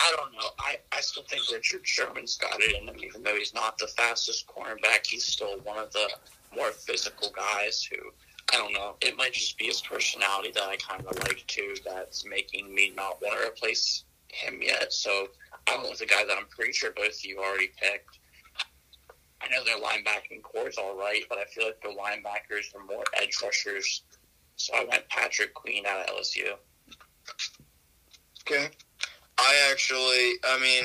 I don't know. I, I still think Richard Sherman's got it in him, even though he's not the fastest cornerback. He's still one of the more physical guys who, I don't know, it might just be his personality that I kind of like too that's making me not want to replace him yet. So I went with a guy that I'm pretty sure both of you already picked. I know their linebacking corps is all right, but I feel like their linebackers are more edge rushers. So I went Patrick Queen out of LSU. Okay. I actually, I mean,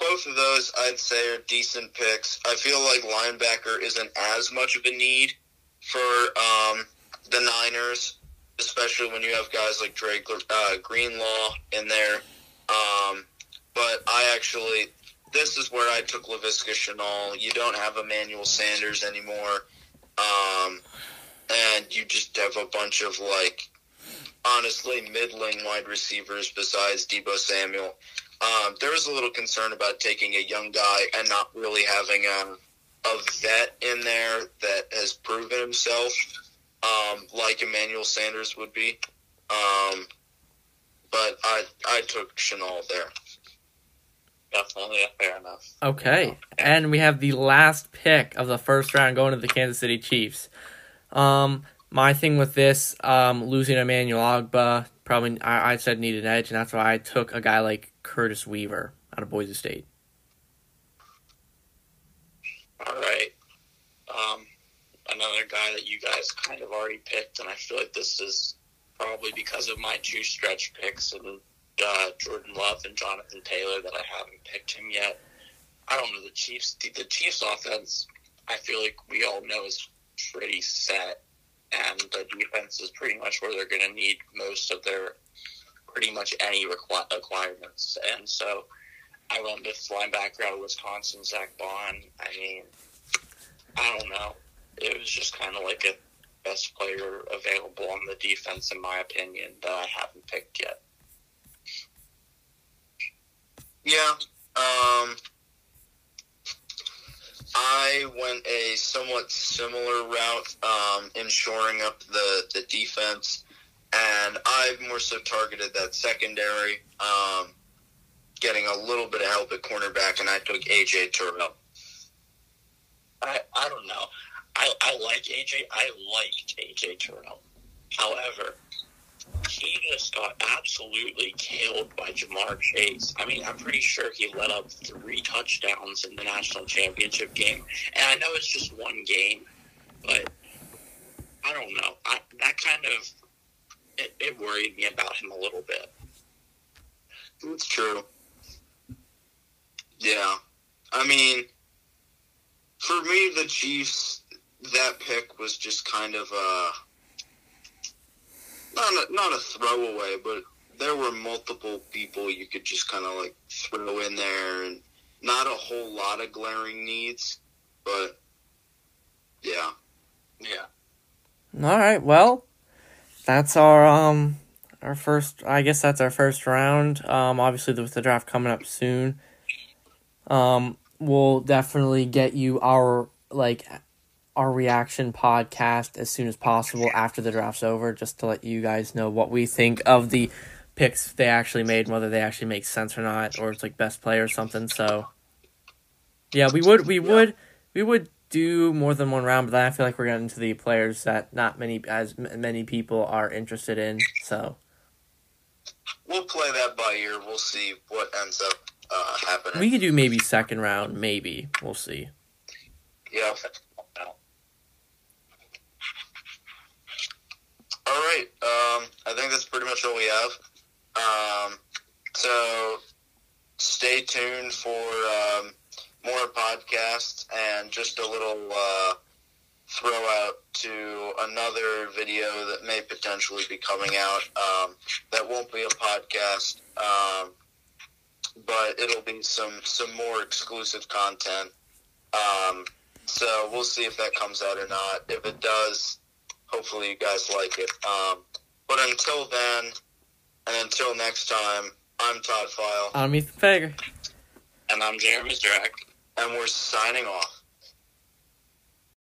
both of those I'd say are decent picks. I feel like linebacker isn't as much of a need for um, the Niners, especially when you have guys like Dre uh, Greenlaw in there. Um, but I actually, this is where I took Laviska Shenault. You don't have Emmanuel Sanders anymore. Um, and you just have a bunch of like honestly middling wide receivers besides Deebo Samuel. Um, there was a little concern about taking a young guy and not really having a, a vet in there that has proven himself, um, like Emmanuel Sanders would be. Um, but I I took Shenault there. Definitely, fair enough. Okay, and we have the last pick of the first round going to the Kansas City Chiefs. Um, my thing with this, um, losing Emmanuel Ogbah, probably I, I said need an edge, and that's why I took a guy like Curtis Weaver out of Boise State. All right. Um, another guy that you guys kind of already picked, and I feel like this is probably because of my two stretch picks and uh, Jordan Love and Jonathan Taylor that I haven't picked him yet. I don't know the Chiefs. The, the Chiefs offense, I feel like we all know is pretty set, and the defense is pretty much where they're going to need most of their pretty much any requ- requirements. And so I went with linebacker out of Wisconsin, Zack Baun. I mean, I don't know. It was just kind of like a best player available on the defense, in my opinion, that I haven't picked yet. Yeah. Um, I went a somewhat similar route um, in shoring up the, the defense, and I more so targeted that secondary, um, getting a little bit of help at cornerback, and I took AJ Terrell. I, I don't know. I, I like AJ. I liked AJ Terrell. However, he just got absolutely killed by Ja'Marr Chase. I mean, I'm pretty sure he let up three touchdowns in the national championship game. And I know it's just one game, but I don't know. I, that kind of it, it worried me about him a little bit. It's true. Yeah. I mean, for me, the Chiefs, that pick was just kind of a not a, not a throwaway, but there were multiple people you could just kind of like throw in there, and not a whole lot of glaring needs, but yeah, Yeah. All right, well, that's our um our first. I guess that's our first round. Um, obviously with the draft coming up soon, um, we'll definitely get you our like our reaction podcast as soon as possible after the draft's over, just to let you guys know what we think of the picks they actually made, whether they actually make sense or not, or it's like best play or something. So, yeah, we would we would we would do more than one round, but then I feel like we're getting to the players that not many as m- many people are interested in. So, we'll play that by ear. We'll see what ends up uh, happening. We could do maybe second round, maybe. We'll see. yeah. All right. Um, I think that's pretty much all we have. Um, so stay tuned for um, more podcasts and just a little uh, throw out to another video that may potentially be coming out. Um, that won't be a podcast, um, but it'll be some some more exclusive content. Um, so we'll see if that comes out or not. If it does, hopefully you guys like it. Um, but until then, and until next time, I'm Todd File, I'm Ethan Fager. And I'm Jeremy Drack. And we're signing off.